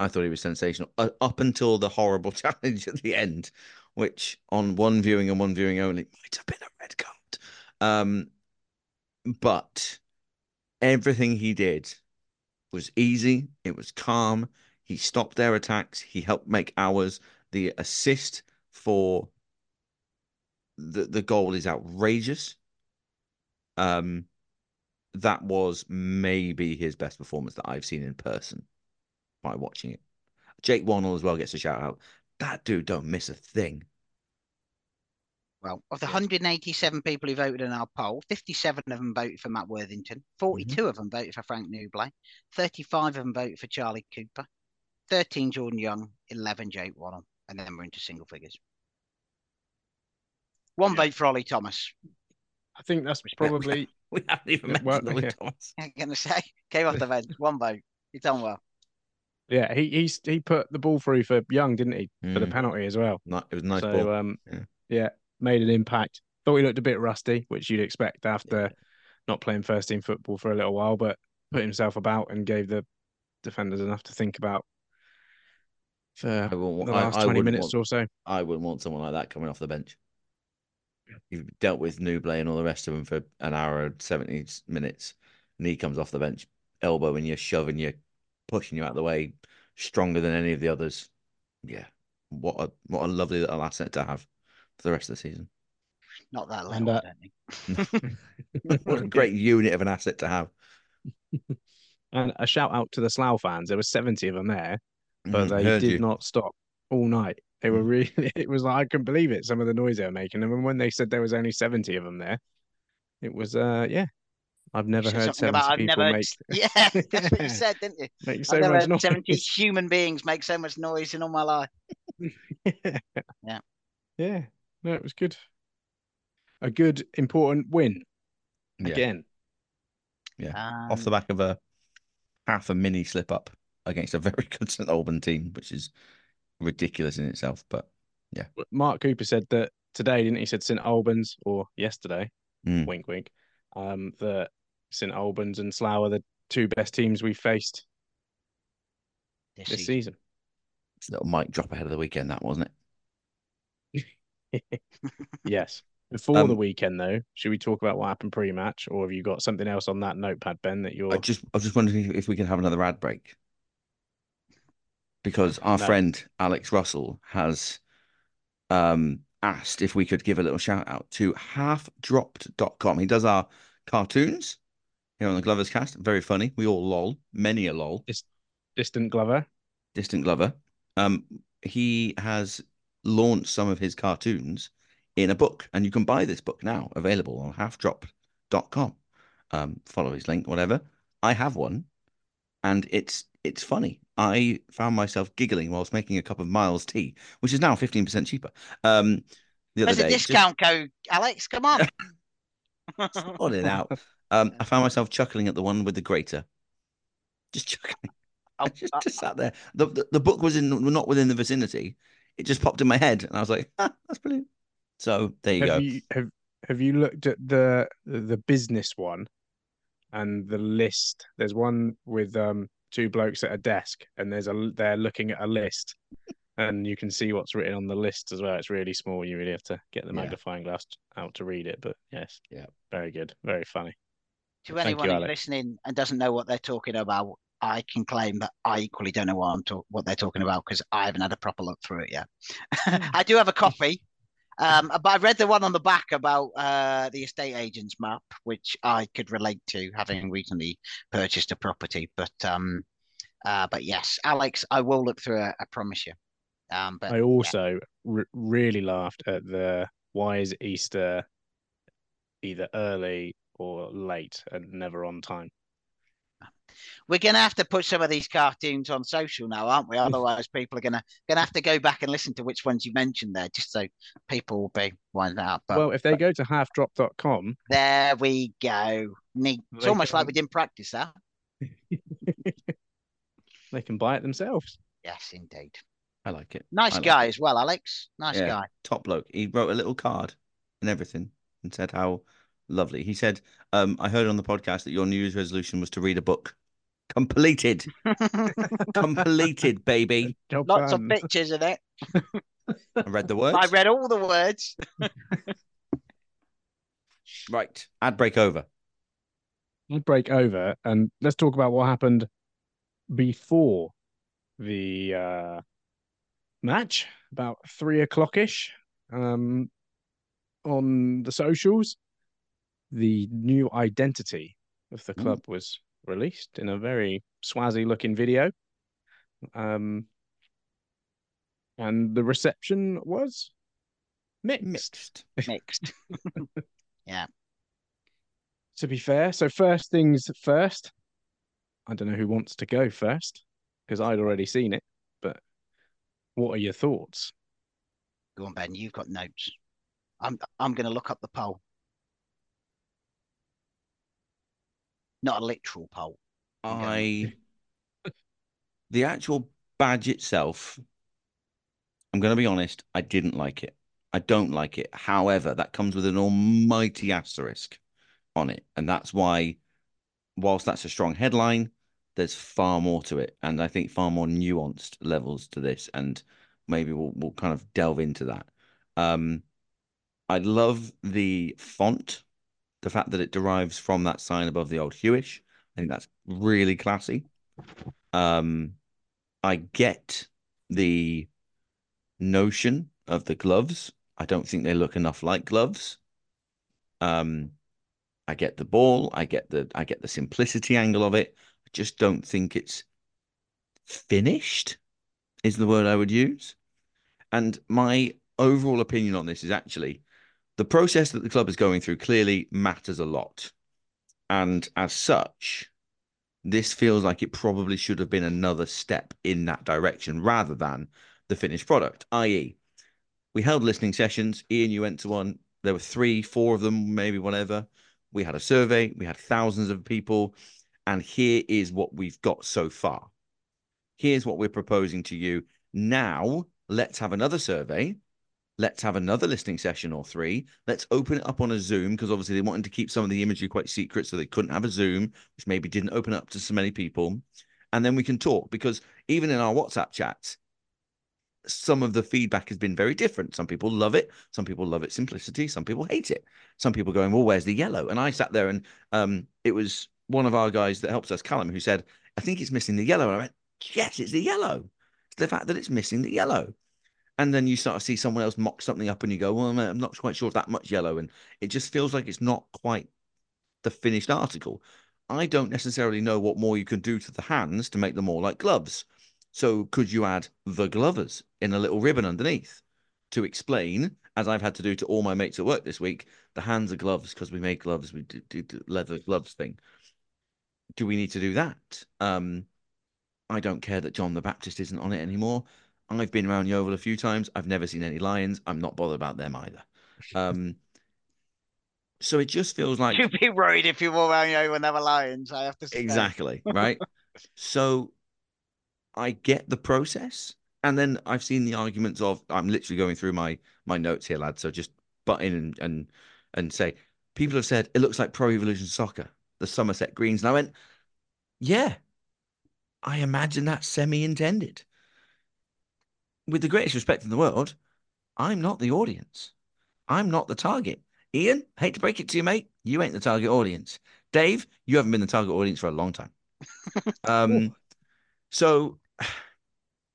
I thought he was sensational uh, up until the horrible <laughs> challenge at the end, which on one viewing and one viewing only might have been a red card. Um, but everything he did was easy. It was calm. He stopped their attacks. He helped make ours. The assist for the the goal is outrageous. Um, that was maybe his best performance that I've seen in person by watching it. Jake Wannell as well gets a shout out. That dude don't miss a thing. Well, of the 187 people who voted in our poll, 57 of them voted for Matt Worthington, 42 of them voted for Frank Nouble, 35 of them voted for Charlie Cooper, 13 Jordan Young, 11 Jake Wannell, and then we're into single figures. One vote for Ollie Thomas. I think that's <laughs> probably We haven't even Yeah, well, mentioned Ollie yeah. Thomas. I'm going to say, came off the bench, <laughs> one vote. He's done well. yeah. He he's he put the ball through for Young, didn't he, for the Mm, penalty as well. ni- it was nice so ball. um, Yeah. yeah. made an impact. Thought he looked a bit rusty, which you'd expect after not playing first team football for a little while, but put himself about and gave the defenders enough to think about for I, wouldn't, the last I twenty minutes want, or so. I wouldn't want someone like that coming off the bench. You've dealt with Nouble and all the rest of them for an hour and 70 s- minutes, and he comes off the bench, elbowing you, shoving you, pushing you out of the way, stronger than any of the others. Yeah, what a what a lovely little asset to have for the rest of the season. Not that And, little, uh, I don't think. <laughs> what a great unit of an asset to have. <laughs> And a shout out to the Slough fans. There were seventy of them there, but Mhm, they did you. not stop all night. They were really. <laughs> It was like I couldn't believe it. Some of the noise they were making, and when they said there was only seventy of them there, it was uh yeah. I've never heard seventy about I've people never make <laughs> Yeah, that's what you <laughs> said, didn't you? make so I've never much heard noise. 70 human beings make so much noise in all my life. Yeah. Yeah. No, it was good. A good, important win Again. Yeah, again. off the Um, back of a half a mini slip up against a very good St Alban team, which is ridiculous in itself. But yeah, Mark Cooper said that today, didn't he? Said St Albans or yesterday. Mm. Wink, wink. Um, that St Albans and Slough are the two best teams we faced this this season. season. it's a little mic drop ahead of the weekend, that wasn't it? <laughs> Yes. Before the Um, weekend, though, should we talk about what happened pre-match, or have you got something else on that notepad, Ben? That you're I just I was just wondering if we can have another ad break. Because our No. friend Alex Russell has um asked if we could give a little shout out to halfdropped.com. He does our cartoons here on the Gloverscast. Very funny. We all lol. Many a lol. distant Glover. Distant Glover. Um he has launched some of his cartoons in a book, and you can buy this book now, available on halfdropped.com. Um, follow his link, whatever. I have one, and it's it's funny. I found myself giggling whilst making a cup of Miles tea, which is now 15% cheaper. Um, the other There's a day, just discount code, Alex. Come on. <laughs> <laughs> sort it out. Um, I found myself chuckling at the one with the grater. Just chuckling. I Oh, <laughs> just, uh, just sat there. The, the the book was in not within the vicinity. It just popped in my head, and I was like, ah, "That's brilliant." So there you have go. you have have you looked at the the business one and the list? There's one with um two blokes at a desk, and there's a they're looking at a list, and you can see what's written on the list as well. It's really small. You really have to get the Yeah. magnifying glass out to read it. But yes, Yeah. very good, very funny. to Thank anyone you, listening and doesn't know what they're talking about, I can claim that I equally don't know what I'm talk- what they're talking about because I haven't had a proper look through it yet. <laughs> I do have a copy, Um, but I read the one on the back about uh, the estate agents map, which I could relate to, having recently purchased a property. But um, uh, but yes, Alex, I will look through it. I promise you. Um, but I also re- really laughed at the why is Easter either early or late and never on time. We're gonna have to put some of these cartoons on social now, aren't we? <laughs> Otherwise, people are gonna gonna have to go back and listen to which ones you mentioned there, just so people will be winding out. But well, if they go to halfdrop.com, there we go. Neat. It's They almost like we didn't practice that. <laughs> they can buy it themselves. Yes, indeed. I like it. Nice I like guy it. as well, Alex. Nice Yeah. guy. top bloke. He wrote a little card and everything and said how lovely. He said, um, I heard on the podcast that your New Year's resolution was to read a book. Completed. <laughs> Completed, baby. Job Lots done. of pictures in it. I read the words. I read all the words. <laughs> Right. Ad break over. We'll break over and let's talk about what happened before the uh, match, about three o'clock ish, um, on the socials. The new identity of the Mm. club was released in a very swazzy looking video. Um, and the reception was mixed. Mixed. Mixed. <laughs> to be fair. So first things first. I don't know who wants to go first because I'd already seen it. But what are your thoughts? Go on, Ben. You've got notes. I'm I'm gonna look up the poll. Not a literal poll. I <laughs> the actual badge itself, I'm going to be honest, I didn't like it. I don't like it. However, that comes with an almighty asterisk on it, and that's why, whilst that's a strong headline, there's far more to it, and I think far more nuanced levels to this, and maybe we'll we'll kind of delve into that. Um, I love the font, the fact that it derives from that sign above the old Huish. I think that's really classy. Um, I get the notion of the gloves. I don't think they look enough like gloves. Um, I get the ball. I get the I get the simplicity angle of it. I just don't think it's finished. Is the word I would use. And my overall opinion on this is actually the process that the club is going through clearly matters a lot. And as such, this feels like it probably should have been another step in that direction rather than the finished product. I.e., we held listening sessions. Ian, you went to one. There were three, four of them, maybe whatever. We had a survey. We had thousands of people. And here is what we've got so far. Here's what we're proposing to you. Now, let's have another survey. Let's have another listening session or three. Let's open it up on a Zoom because obviously they wanted to keep some of the imagery quite secret, so they couldn't have a Zoom, which maybe didn't open up to so many people. And then we can talk because even in our WhatsApp chats, some of the feedback has been very different. Some people love it, some people love its simplicity, some people hate it. Some people going, "Well, where's the yellow?" And I sat there, and um, it was one of our guys that helps us, Callum, who said, "I think it's missing the yellow." And I went, "Yes, it's the yellow. It's the fact that it's missing the yellow." And then you start to see someone else mock something up, and you go, "Well, I'm not quite sure if that much yellow," and it just feels like it's not quite the finished article. I don't necessarily know what more you can do to the hands to make them more like gloves. So could you add the glovers in a little ribbon underneath to explain, as I've had to do to all my mates at work this week, the hands are gloves because we make gloves, we do, do leather gloves thing. Do we need to do that? Um, I don't care that John the Baptist isn't on it anymore. I've been around Yeovil a few times. I've never seen any lions. I'm not bothered about them either. Um, so it just feels like You'd be worried if you were around you and never lions. I have to say. Exactly. <laughs> Right. so I get the process. And then I've seen the arguments of I'm literally going through my my notes here, lad. So just butt in and and, and say people have said it looks like Pro Evolution Soccer, the Somerset Greens. And I went, Yeah, I imagine that's semi-intended. With the greatest respect in the world, I'm not the audience. I'm not the target. Ian, hate to break it to you, mate. You ain't the target audience. Dave, you haven't been the target audience for a long time. <laughs> Um, so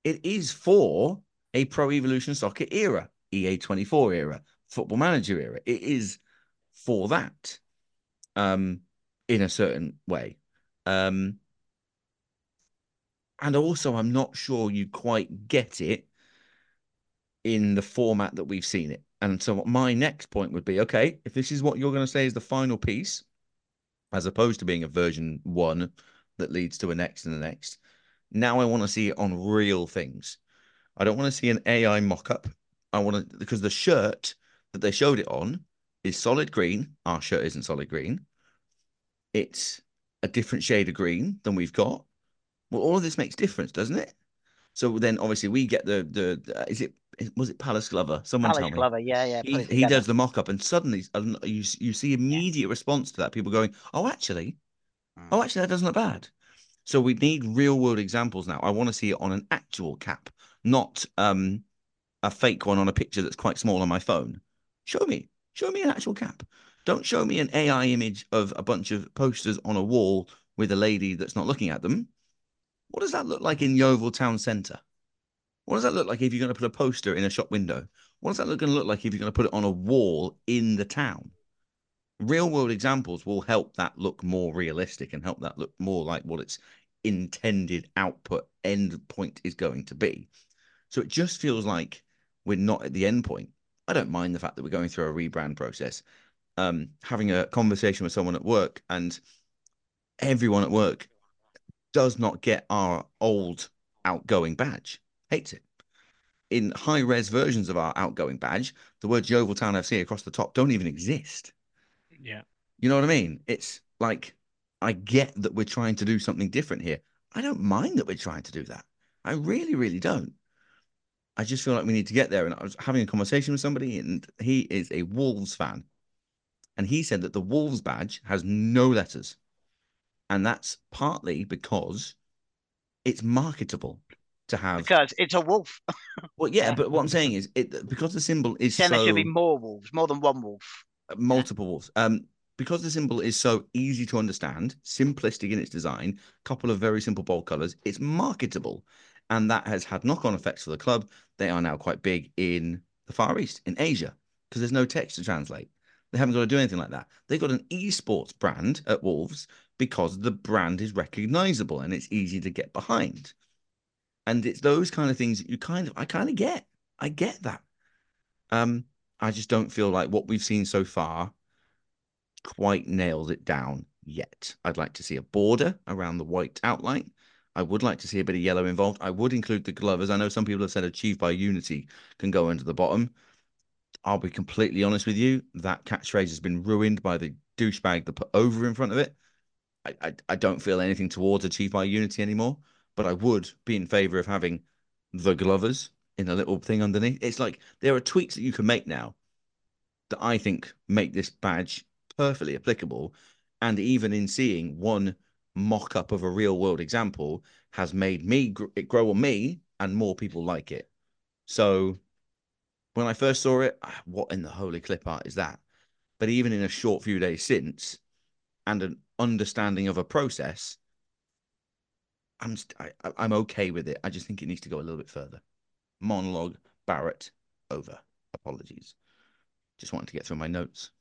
it is for a Pro Evolution Soccer era, EA24 era, football manager era. It is for that, um, in a certain way. Um, and also, I'm not sure you quite get it in the format that we've seen it. And so, my next point would be okay, if this is what you're going to say is the final piece, as opposed to being a version one that leads to a next and the next, now I want to see it on real things. I don't want to see an AI mock up. I want to, because the shirt that they showed it on is solid green. Our shirt isn't solid green. It's a different shade of green than we've got. Well, all of this makes difference, doesn't it? So then, obviously, we get the the, the is it was it Palace Glover? Someone Alex tell me. Glover, yeah, yeah. He, he does the mock up, and suddenly you you see immediate response to that. People going, "Oh, actually, Mm. oh, actually, that doesn't look bad." So we need real world examples now. I want to see it on an actual cap, not um a fake one on a picture that's quite small on my phone. Show me, show me an actual cap. Don't show me an AI image of a bunch of posters on a wall with a lady that's not looking at them. What does that look like in Yeovil Town Centre? What does that look like if you're going to put a poster in a shop window? What does that look going to look like if you're going to put it on a wall in the town? Real world examples will help that look more realistic and help that look more like what its intended output end point is going to be. So it just feels like we're not at the end point. I don't mind the fact that we're going through a rebrand process. Um, having a conversation with someone at work and everyone at work does not get our old outgoing badge, hates it. In high res versions of our outgoing badge, the words Yeovil Town FC across the top don't even exist. Yeah. You know what I mean? It's like I get that we're trying to do something different here. I don't mind that we're trying to do that. I really, really don't. I just feel like we need to get there. And I was having a conversation with somebody, and he is a Wolves fan. And he said that the Wolves badge has no letters. And that's partly because it's marketable to have. because it's a wolf. <laughs> well, yeah, but what I'm saying is it because the symbol is Then so there should be more wolves, more than one wolf. multiple wolves. Um, because the symbol is so easy to understand, simplistic in its design, couple of very simple bold colors, it's marketable, and that has had knock-on effects for the club. They are now quite big in the Far East, in Asia, because there's no text to translate. They haven't got to do anything like that. They've got an esports brand at Wolves because the brand is recognizable and it's easy to get behind. And it's those kind of things that you kind of, I kind of get. I get that. Um, I just don't feel like what we've seen so far quite nails it down yet. I'd like to see a border around the white outline. I would like to see a bit of yellow involved. I would include the glovers. I know some people have said achieved by unity can go into the bottom. I'll be completely honest with you. That catchphrase has been ruined by the douchebag that put over in front of it. I, I, I don't feel anything towards achieved by unity anymore, but I would be in favor of having the glovers in a little thing underneath. It's like there are tweaks that you can make now that I think make this badge perfectly applicable. And even in seeing one mock up of a real world example has made me gr- it grow on me and more people like it. So when I first saw it, ah, what in the holy clip art is that? But even in a short few days since, and an understanding of a process, I'm st- I, I- I'm okay with it. I just think it needs to go a little bit further. Monologue, Barrett, over. Apologies. Just wanted to get through my notes.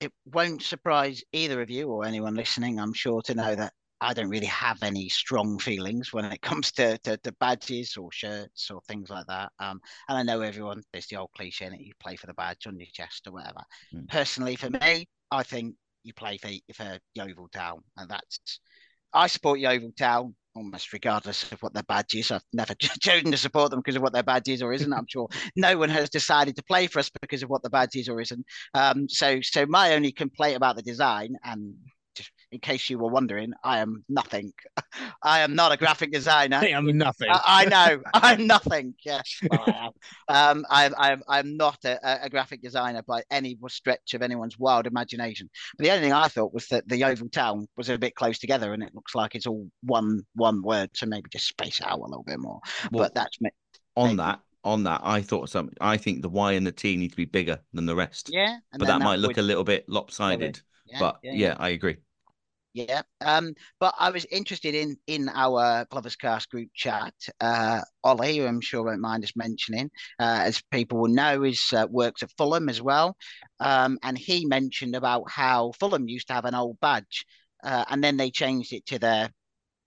It won't surprise either of you or anyone listening, I'm sure, to know that I don't really have any strong feelings when it <laughs> comes to, to, to badges or shirts or things like that. Um, and I know everyone, there's the old cliche that you play for the badge on your chest or whatever. Mm. Personally, for me, I think you play for, for Yeovil Town, and that's I support Yeovil Town almost regardless of what their badge is. I've never <laughs> chosen to support them because of what their badge is or isn't. I'm sure <laughs> no one has decided to play for us because of what the badge is or isn't. Um, so, so my only complaint about the design, and in case you were wondering, I am nothing. <laughs> I am not a graphic designer. I'm nothing. I, I know <laughs> I'm nothing. Yes, well, <laughs> I am. Um, I'm, I'm, I'm not a, a graphic designer by any stretch of anyone's wild imagination. But the only thing I thought was that the Yeovil Town was a bit close together, and it looks like it's all one one word. So maybe just space out a little bit more. Well, but that's me. on maybe. that, on that, I thought something. I think the Y and the T need to be bigger than the rest. Yeah, but then that might look would- a little bit lopsided. yeah, but yeah, yeah, I agree. Yeah. Um, but I was interested in in our Gloverscast group chat. Uh, Ollie, who I'm sure won't mind us mentioning, uh, as people will know, is uh, works at Fulham as well. Um, and he mentioned about how Fulham used to have an old badge, uh, and then they changed it to their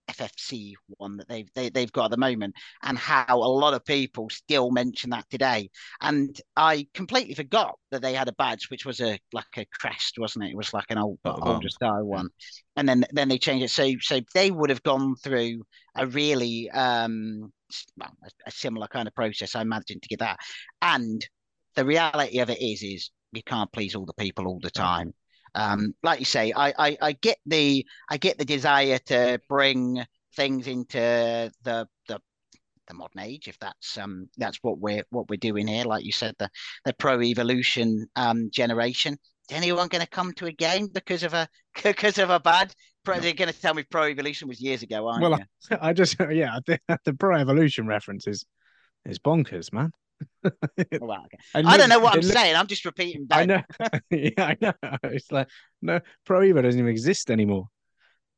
FFC one that they've they, they've got at the moment, and how a lot of people still mention that today. And I completely forgot that they had a badge which was a like a crest, wasn't it? It was like an old Oh, older style one, and then then they changed it. So so they would have gone through a really um well, a, a similar kind of process, I imagine, to get that. And the reality of it is is you can't please all the people all the time. Um, like you say, I, I I get the I get the desire to bring things into the the the modern age, if that's um that's what we're what we're doing here. Like you said, the the pro evolution um generation. Is anyone going to come to a game because of a <laughs> because of a bad? Pro, They're going to tell me pro evolution was years ago, aren't Well, you? <laughs> I just yeah, <laughs> the, the Pro Evolution reference is is bonkers, man. <laughs> Well, okay. It I don't know what I'm looks- saying. I'm just repeating. I know. <laughs> yeah, I know. It's like no Pro Evo doesn't even exist anymore.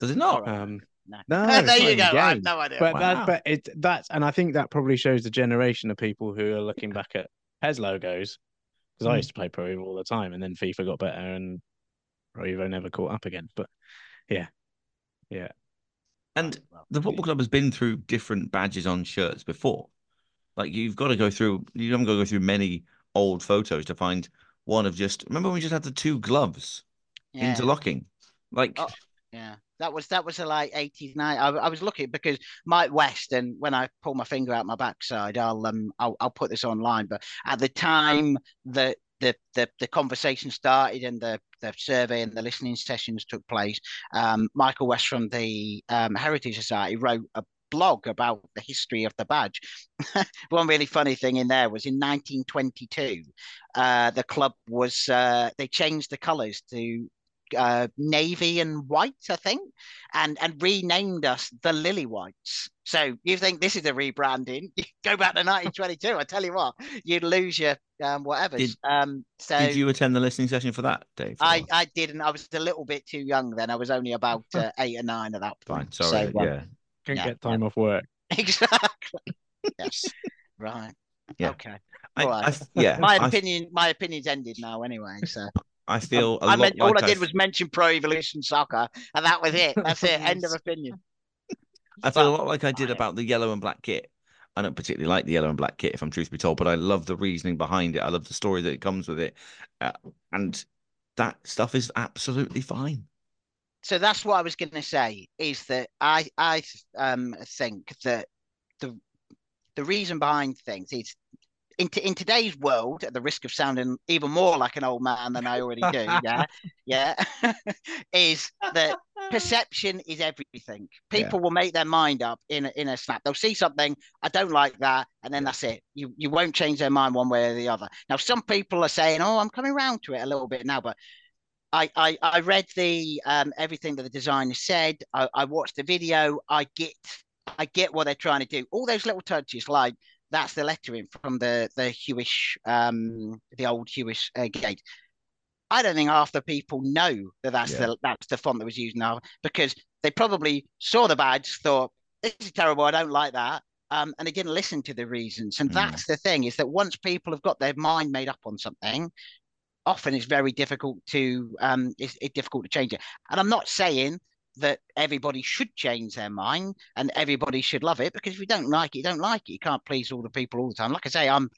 Does it not? Um, No, no, <laughs> there you go. the I have no idea. but Wow. that but it that's and I think that probably shows the generation of people who are looking back at PES logos because I Hmm. used to play Pro Evo all the time, and then FIFA got better, and Pro Evo never caught up again. But yeah, yeah, And the football club has been through different badges on shirts before. Like you've got to go through, you haven't got to go through many old photos to find one of just. Remember when we just had the two gloves yeah. interlocking? Like, Oh. Yeah, that was that was a like eighties night. I, I was looking because Mike West, and when I pull my finger out my backside, I'll um I'll, I'll put this online. But at the time that the the the conversation started and the the survey and the listening sessions took place, um, Michael West from the um, Heritage Society wrote a blog about the history of the badge. <laughs> One really funny thing in there was in 1922, uh, the club was uh, they changed the colours to uh, navy and white, I think, and and renamed us the Lily Whites. So you think this is a rebranding? <laughs> Go back to 1922. I tell you what, you'd lose your um, whatever. Did- Um, so did you attend the listening session for that, Dave? I I didn't. I was a little bit too young then. I was only about <laughs> uh, eight or nine at that point. Fine, sorry. So, um, yeah. Can Yeah, get time off work. <laughs> exactly. yes. Right. Yeah. Okay. I, all right. I, yeah. My I, opinion. My opinion's ended now. Anyway. So. I feel a I lot meant, like all I I did was mention Pro Evolution Soccer, and that was it. That's it. End of <laughs> opinion. I feel a lot like I did I- about the yellow and black kit. I don't particularly like the yellow and black kit, if I'm truth to be told, but I love the reasoning behind it. I love the story that it comes with it, uh, and that stuff is absolutely fine. So that's what I was going to say. Is that I I um think that the the reason behind things is in, t- in today's world, at the risk of sounding even more like an old man than I already do, yeah, <laughs> yeah, <laughs> is that perception is everything. People will make their mind up in a, in a snap. They'll see something, I don't like that, and then that's it. You you won't change their mind one way or the other. Now, some people are saying, "Oh, I'm coming around to it a little bit now," but I I, I read the um, everything that the designer said. I, I watched the video. I get I get what they're trying to do. All those little touches, like that's the lettering from the the Huish um the old Huish uh, gate. I don't think half the people know that that's Yeah. the that's the font that was used now because they probably saw the badge, thought this is terrible, I don't like that, um, and they didn't listen to the reasons. And Mm. that's the thing is that once people have got their mind made up on something, often it's very difficult to um, it's, it's difficult to change it. And I'm not saying that everybody should change their mind and everybody should love it because if you don't like it, you don't like it. You can't please all the people all the time. Like I say, I'm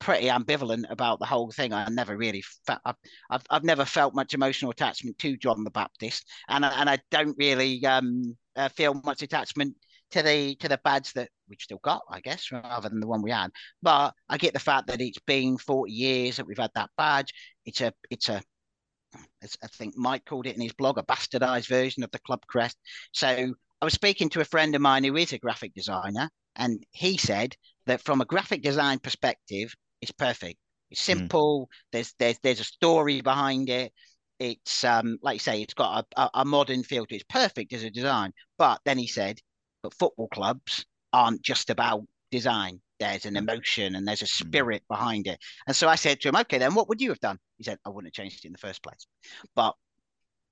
pretty ambivalent about the whole thing. I never really felt I've, I've I've never felt much emotional attachment to John the Baptist, and I- and I don't really um uh, feel much attachment to the to the badge that we've still got, I guess, rather than the one we had. But I get the fact that it's been 40 years that we've had that badge. It's a it's a as I think Mike called it in his blog, a bastardized version of the club crest. So I was speaking to a friend of mine who is a graphic designer, and he said that from a graphic design perspective, it's perfect. It's simple. There's there's there's a story behind it. It's um like you say, it's got a, a, a modern feel to it. It's perfect as a design. But then he said, but football clubs aren't just about design. There's an mm. emotion and there's a mm. spirit behind it. And so I said to him, okay, then what would you have done? He said, I wouldn't have changed it in the first place. But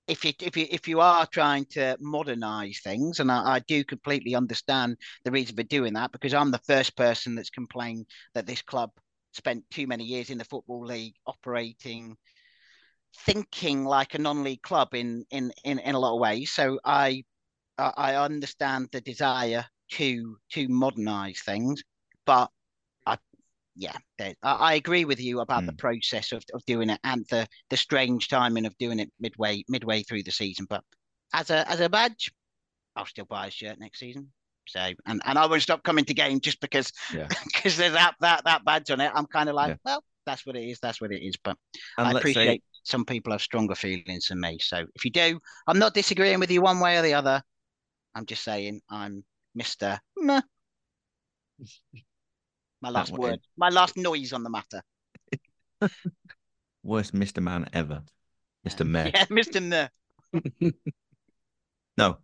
if you if you if you are trying to modernize things, and I, I, do completely understand the reason for doing that, because I'm the first person that's complained that this club spent too many years in the football league operating, thinking like a non-league club in in in, in a lot of ways. So I I understand the desire to to modernize things, but yeah, I, I, agree with you about mm. the hmm. process of, of doing it and the the strange timing of doing it midway midway through the season. But as a as a badge, I'll still buy a shirt next season. So and, and I won't stop coming to game just because because yeah. <laughs> there's that that that badge on it. I'm kind of like, yeah. well, that's what it is. That's what it is. But and I appreciate say... some people have stronger feelings than me. So if you do, I'm not disagreeing with you one way or the other. I'm just saying I'm Mister. <laughs> My last word, my last noise on the matter. <laughs> Worst Mr. Man ever. Mr. <laughs> Mayor. Yeah, Mr. Mayor. <laughs> no,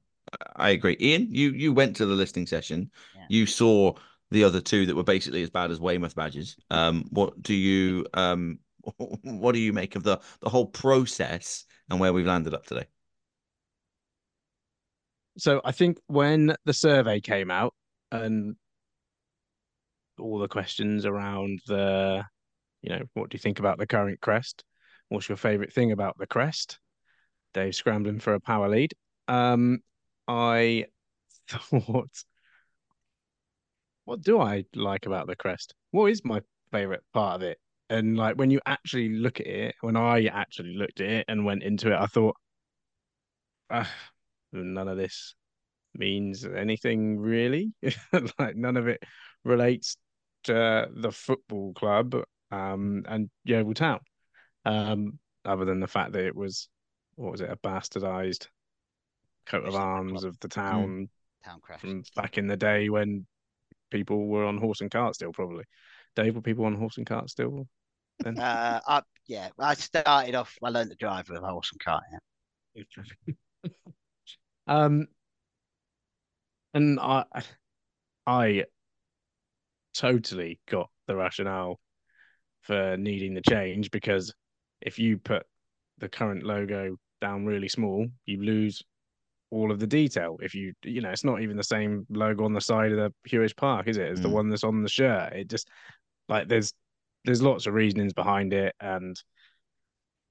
I agree. Ian, you you went to the listing session. Yeah. You saw the other two that were basically as bad as Weymouth badges. Um, what do you um what do you make of the the whole process and where we've landed up today? So I think when the survey came out and all the questions around the, you know, what do you think about the current crest? What's your favorite thing about the crest? Dave scrambling for a power lead. Um, I <laughs> thought, what do I like about the crest? What is my favorite part of it? And like when you actually look at it, when I actually looked at it and went into it, I thought, ah, none of this means anything really. <laughs> like none of it relates to the football club um, and Yeovil Town, um, other than the fact that it was what was it a bastardized coat of arms of the town, mm. town crash from back in the day when people were on horse and cart still probably. Dave, were people on horse and cart still? Then? <laughs> Uh, I, yeah, I started off. I learned to drive with a horse and cart. Yeah. <laughs> um, and I, I totally got the rationale for needing the change because if you put the current logo down really small, you lose all of the detail. If you, you know, it's not even the same logo on the side of the Huish Park, is it? It's mm. the one that's on the shirt. It just like there's there's lots of reasonings behind it, and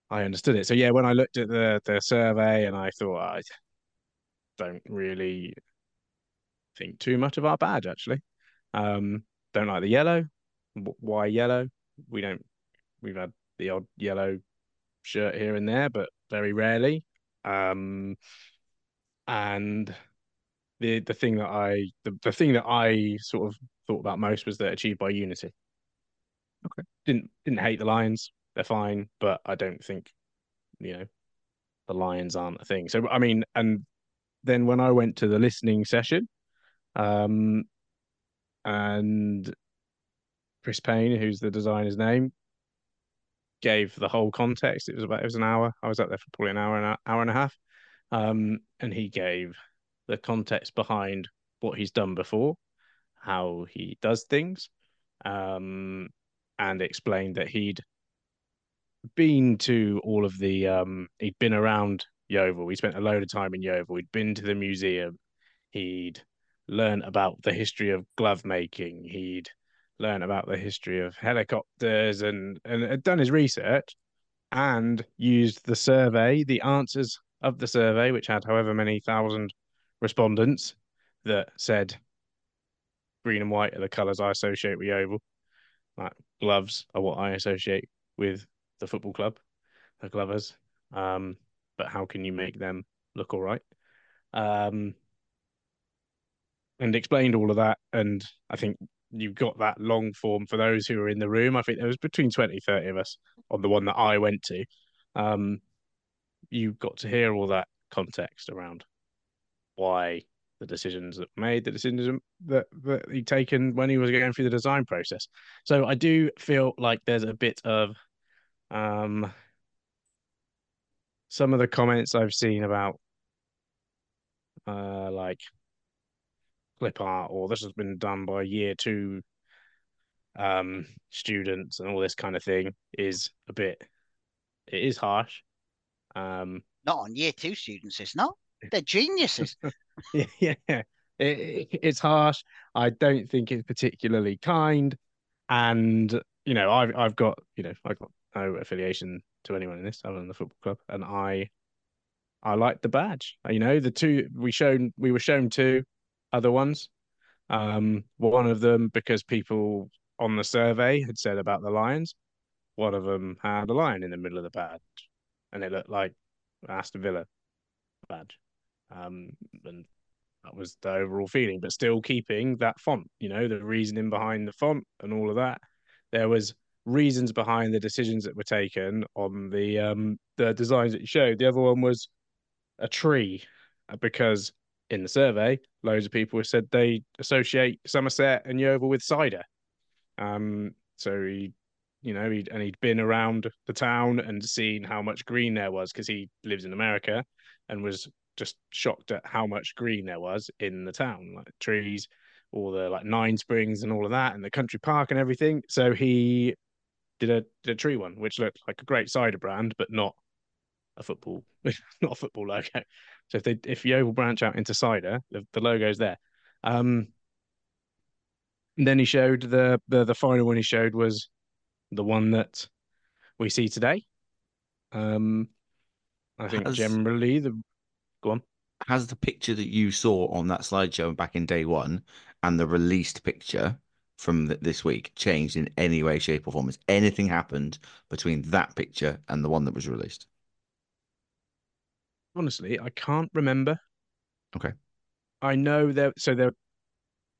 I understood it. So yeah, when I looked at the the survey, and I thought I don't really think too much of our badge actually. Um, don't like the yellow. Why yellow? We don't. We've had the odd yellow shirt here and there, but very rarely. Um, and the the thing that I the, the thing that I sort of thought about most was that achieved by unity. Okay. Didn't didn't hate the Lions. They're fine, but I don't think you know the Lions aren't a thing. So I mean, and then when I went to the listening session, um, and Chris Payne, who's the designer's name, gave the whole context. It was about it was an hour. I was up there for probably an hour and an hour and a half, um, and he gave the context behind what he's done before, how he does things, um, and explained that he'd been to all of the um, he'd been around Yeovil. He spent a load of time in Yeovil. He'd been to the museum. He'd learn about the history of glove making. He'd learn about the history of helicopters and and had done his research and used the survey, the answers of the survey, which had however many thousand respondents that said green and white are the colours I associate with Yeovil. Like gloves are what I associate with the football club, the Glovers. Um, but how can you make them look all right? Um, and explained all of that. And I think you got that long form for those who were in the room. I think there was between 20, 30 of us on the one that I went to. Um, you got to hear all that context around why the decisions that made, the decisions that, that he'd taken when he was going through the design process. So I do feel like there's a bit of um, some of the comments I've seen about uh, like clip art or this has been done by year two um students and all this kind of thing is a bit it is harsh um Not on year two students, it's not. They're geniuses. <laughs> yeah, yeah. It, it- it's harsh. I don't think it's particularly kind, and you know, I've I've got you know I've got no affiliation to anyone in this other than the football club, and I I like the badge. You know, the two we shown we were shown two other ones. Um, one of them because people on the survey had said about the lions. One of them had a lion in the middle of the badge, and it looked like Aston Villa badge. Um, and that was the overall feeling, but still keeping that font, you know, the reasoning behind the font and all of that. There was reasons behind the decisions that were taken on the um the designs that you showed. The other one was a tree uh, because in the survey, loads of people said they associate Somerset and Yeovil with cider. Um, so he, you know, he and he'd been around the town and seen how much green there was because he lives in America and was just shocked at how much green there was in the town, like trees, all the like Nine Springs and all of that, and the country park and everything. So he did a did a tree one, which looked like a great cider brand, but not a football, <laughs> not a football logo. So if they if Yeovil branch out into cider, the, the logo's there. Um, and then he showed the, the the final one he showed was the one that we see today. Um, I think Has- generally the go on. Has the picture that you saw on that slideshow back in day one and the released picture from th- this week changed in any way, shape, or form? Has anything happened between that picture and the one that was released? Honestly, I can't remember. Okay. I know there. So there,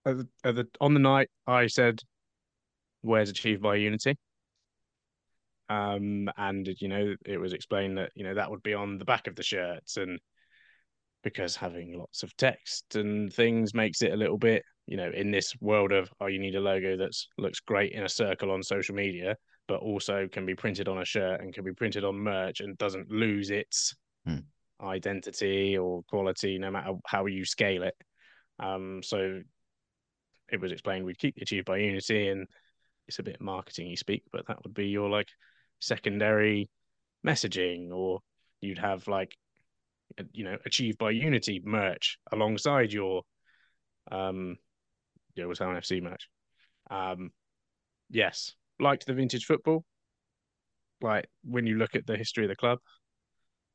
at the, at the, on the night, I said, "Where's achieved by unity?" Um, and you know, it was explained that you know that would be on the back of the shirts, and because having lots of text and things makes it a little bit, you know, in this world of oh, you need a logo that looks great in a circle on social media, but also can be printed on a shirt and can be printed on merch and doesn't lose its Hmm. Identity or quality no matter how you scale it. Um, so it was explained we'd keep achieved by unity and it's a bit marketing you speak, but that would be your like secondary messaging, or you'd have like you know achieved by unity merch alongside your um Yeovil FC merch. Um yes, liked the vintage football. Like when you look at the history of the club,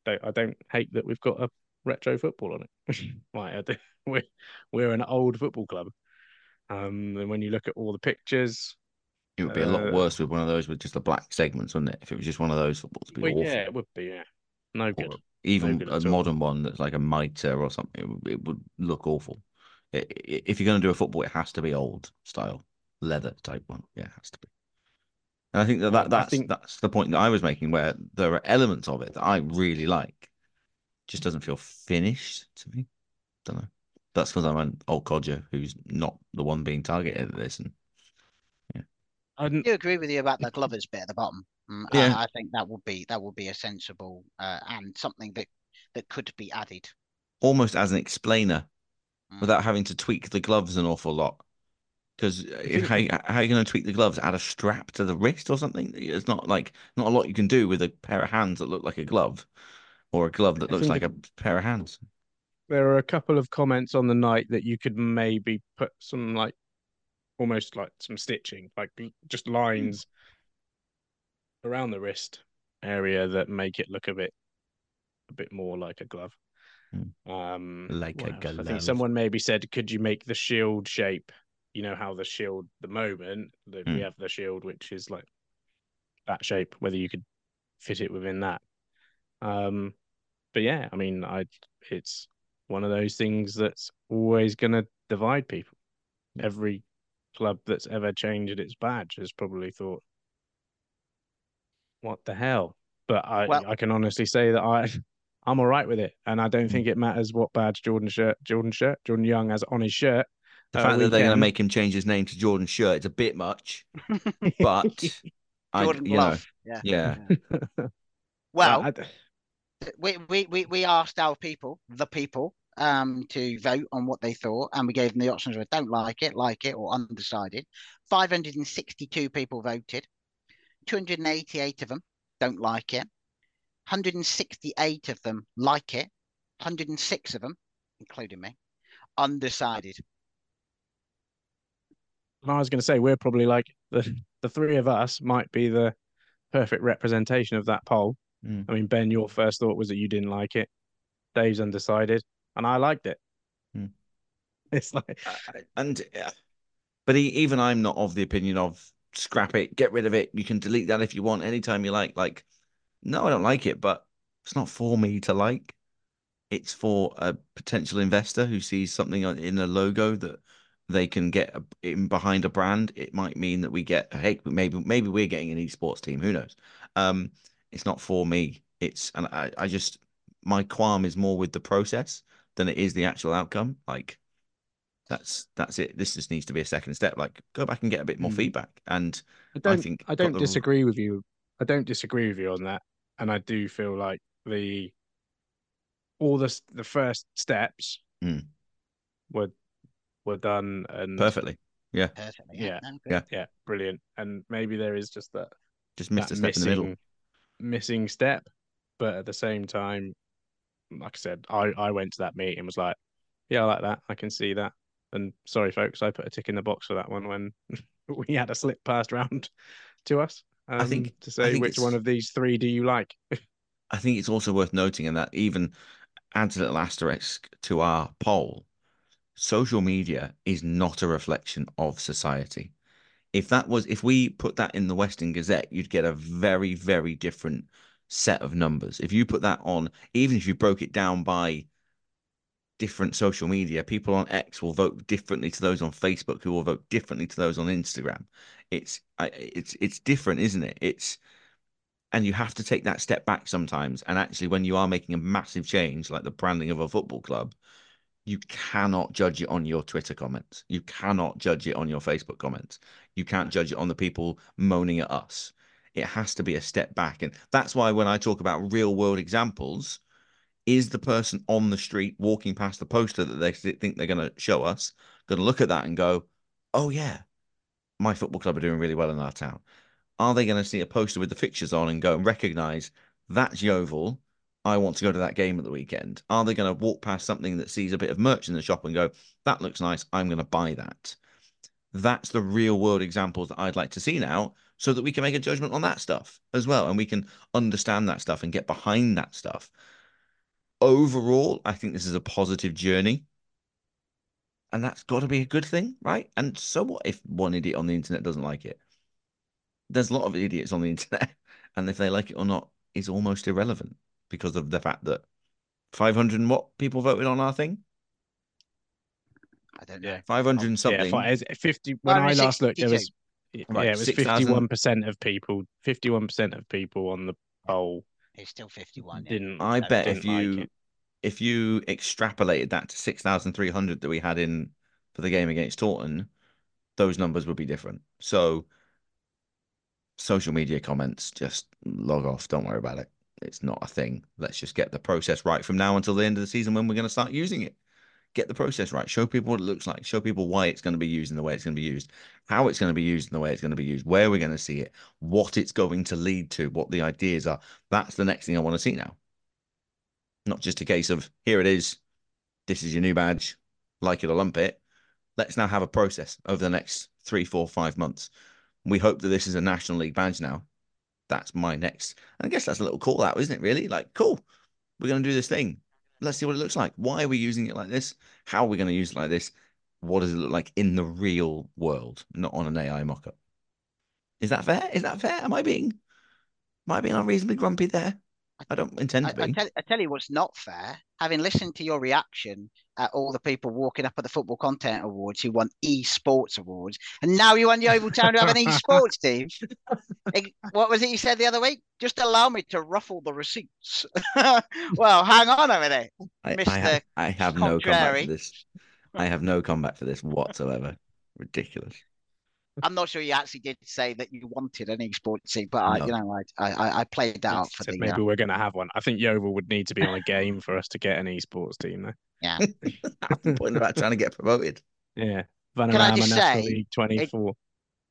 don't, I don't hate that we've got a retro football on it. <laughs> like I do, <laughs> we're we're an old football club. Um, and when you look at all the pictures, It would be a lot Uh, worse with one of those with just the black segments, wouldn't it? If it was just one of those footballs, it'd be well, awful. yeah, it would be yeah, no good. Or even good a all. modern one that's like a mitre or something, it would, it would look awful. I- i- if you're going to do a football, it has to be old style, leather type one. Yeah, it has to be. And I think that, that that's think- that's the point that I was making, where there are elements of it that I really like, just doesn't feel finished to me. Don't know. That's because I'm an old codger who's not the one being targeted at this. And I didn't, I do agree with you about the Glovers bit at the bottom. Mm, Yeah. I, I think that would be that would be a sensible uh, and something that that could be added. almost as an explainer Mm. without having to tweak the gloves an awful lot. Because how how are you going to tweak the gloves? Add a strap to the wrist or something? It's not like not a lot you can do with a pair of hands that look like a glove, or a glove that I looks like a pair of hands. there are a couple of comments on the night that you could maybe put some like almost like some stitching, like just lines around the wrist area that make it look a bit a bit more like a glove. Um, Like a else? I think someone maybe said, could you make the shield shape? You know how the shield, the moment that Hmm. we have the shield, which is like that shape, whether you could fit it within that. Um, but yeah, I mean, I it's one of those things that's always going to divide people. Every club that's ever changed its badge has probably thought, "What the hell?" But I, Well- I can honestly say that I, <laughs> I'm all right with it, and I don't think it matters what badge Jordan shirt, Jordan shirt, Jordan Young has on his shirt. The uh, fact that they're going to make him change his name to Jordan Shirt, it's a bit much. <laughs> But I, Jordan you know, Glove. yeah. yeah, <laughs> Well, I- we, we, we, we asked our people, the people, um, to vote on what they thought, and we gave them the options of don't like it, like it, or undecided. 562 people voted. 288 of them don't like it. 168 of them like it, 106 of them, including me, undecided. And I was going to say we're probably like the the three of us might be the perfect representation of that poll. Mm. I mean, Ben, your first thought was that you didn't like it. Dave's undecided, and I liked it. Mm. <laughs> It's like and uh, but e even I'm not of the opinion of scrap it, get rid of it. You can delete that if you want anytime you like. Like, no, I don't like it, but it's not for me to like. It's for a potential investor who sees something in a logo that they can get in behind a brand. It might mean that we get hey, maybe maybe we're getting an esports team. Who knows? Um, it's not for me. It's and I, I just my qualm is more with the process than it is the actual outcome. Like that's that's it. This just needs to be a second step. Like go back and get a bit more Mm. feedback. And I don't. I, think got don't the- disagree with you. I don't disagree with you on that, and I do feel like the all the the first steps Mm. were were done and perfectly, Perfectly. Yeah. no. Yeah. yeah, brilliant. And maybe there is just that just missed that a step in the middle. missing missing step, but at the same time, like I said, I I went to that meeting and was like, yeah, I like that. I can see that. And sorry, folks, I put a tick in the box for that one when <laughs> we had a slip passed round to us. Um, think- to say think which it's- one of these three do you like? <laughs> I think it's also worth noting, and that even adds a little asterisk to our poll. Social media is not a reflection of society. If that was, if we put that in the Western Gazette, you'd get a very, very different set of numbers. If you put that on, even if you broke it down by different social media, people on X will vote differently to those on Facebook, who will vote differently to those on Instagram. It's, it's, it's different, isn't it? It's, and you have to take that step back sometimes. And actually, when you are making a massive change, like the branding of a football club, you cannot judge it on your Twitter comments. You cannot judge it on your Facebook comments. You can't judge it on the people moaning at us. It has to be a step back. And that's why when I talk about real world examples, is the person on the street walking past the poster that they think they're going to show us going to look at that and go, oh, yeah, my football club are doing really well in our town? Are they going to see a poster with the fixtures on and go and recognize that's Yeovil? I want to go to that game at the weekend. Are they going to walk past something that sees a bit of merch in the shop and go, that looks nice, I'm going to buy that? That's the real world examples that I'd like to see now so that we can make a judgment on that stuff as well. And we can understand that stuff and get behind that stuff. Overall, I think this is a positive journey. And that's got to be a good thing, right? And so what if one idiot on the internet doesn't like it? There's a lot of idiots on the <laughs> internet. And if they like it or not is almost irrelevant because of the fact that 500 and what people voted on our thing? I don't know. 500 um, and something. Yeah, fi- fifty. When I last looked, there was Right, yeah, it was 6,000. fifty-one percent of people. Fifty-one percent of people on the poll It's still 51. Yeah. didn't. I uh, bet didn't if you it. if you extrapolated that to 6,300 that we had in for the game against Taunton, those numbers would be different. So social media comments, just log off. Don't worry about it. It's not a thing. Let's just get the process right from now until the end of the season when we're going to start using it. Get the process right. Show people what it looks like. Show people why it's going to be used in the way it's going to be used, how it's going to be used in the way it's going to be used, where we're going to see it, what it's going to lead to, what the ideas are. That's the next thing I want to see now. Not just a case of here it is, this is your new badge, like it or lump it. Let's now have a process over the next three, four, five months. We hope that this is a National League badge now. That's my next. And I guess that's a little call out, isn't it? Really? Like, cool. We're going to do this thing. Let's see what it looks like. Why are we using it like this? How are we going to use it like this? What does it look like in the real world, not on an AI mockup? Is that fair? Is that fair? Am I being, am I being unreasonably grumpy there? I don't intend I, to I, be. tell, I tell you what's not fair. Having listened to your reaction at all the people walking up at the Football Content Awards who won esports awards, and now you want the Oval Town to have an esports team. <laughs> What was it you said the other week? Just allow me to ruffle the receipts. <laughs> well, hang on a minute. I, I Mr. have, I have no comeback for this. I have no comeback for this whatsoever. Ridiculous. I'm not sure you actually did say that you wanted an esports team, but I, No. you know, I, I, I played that up for Said the. maybe Uh, we're going to have one. I think Yeovil would need to be on a game for us to get an esports team, though. yeah. <laughs> That's the point about trying to get promoted. Yeah, I Vanarama just National say, League 24.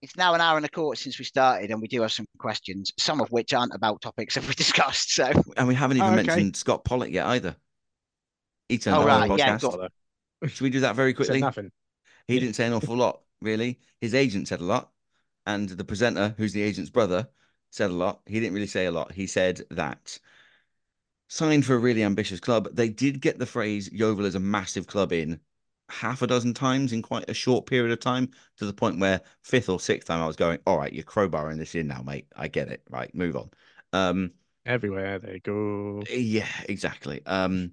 It's now an hour and a quarter since we started, and we do have some questions, some of which aren't about topics that we <laughs> discussed. So, And we haven't even Oh, okay. mentioned Scott Pollock yet either. He turned Oh, up on the right, yeah, podcast. Got Should we do that very Said quickly? nothing. He didn't say an awful lot, really. His agent said a lot, and the presenter, who's the agent's brother, said a lot. He didn't really say a lot. He said that signed for a really ambitious club. They did get the phrase Yeovil is a massive club in half a dozen times in quite a short period of time to the point where fifth or sixth time I was going, all right, you're crowbarring this in now, mate. I get it. Right, move on. Um, Everywhere they go. yeah, exactly. Um, one,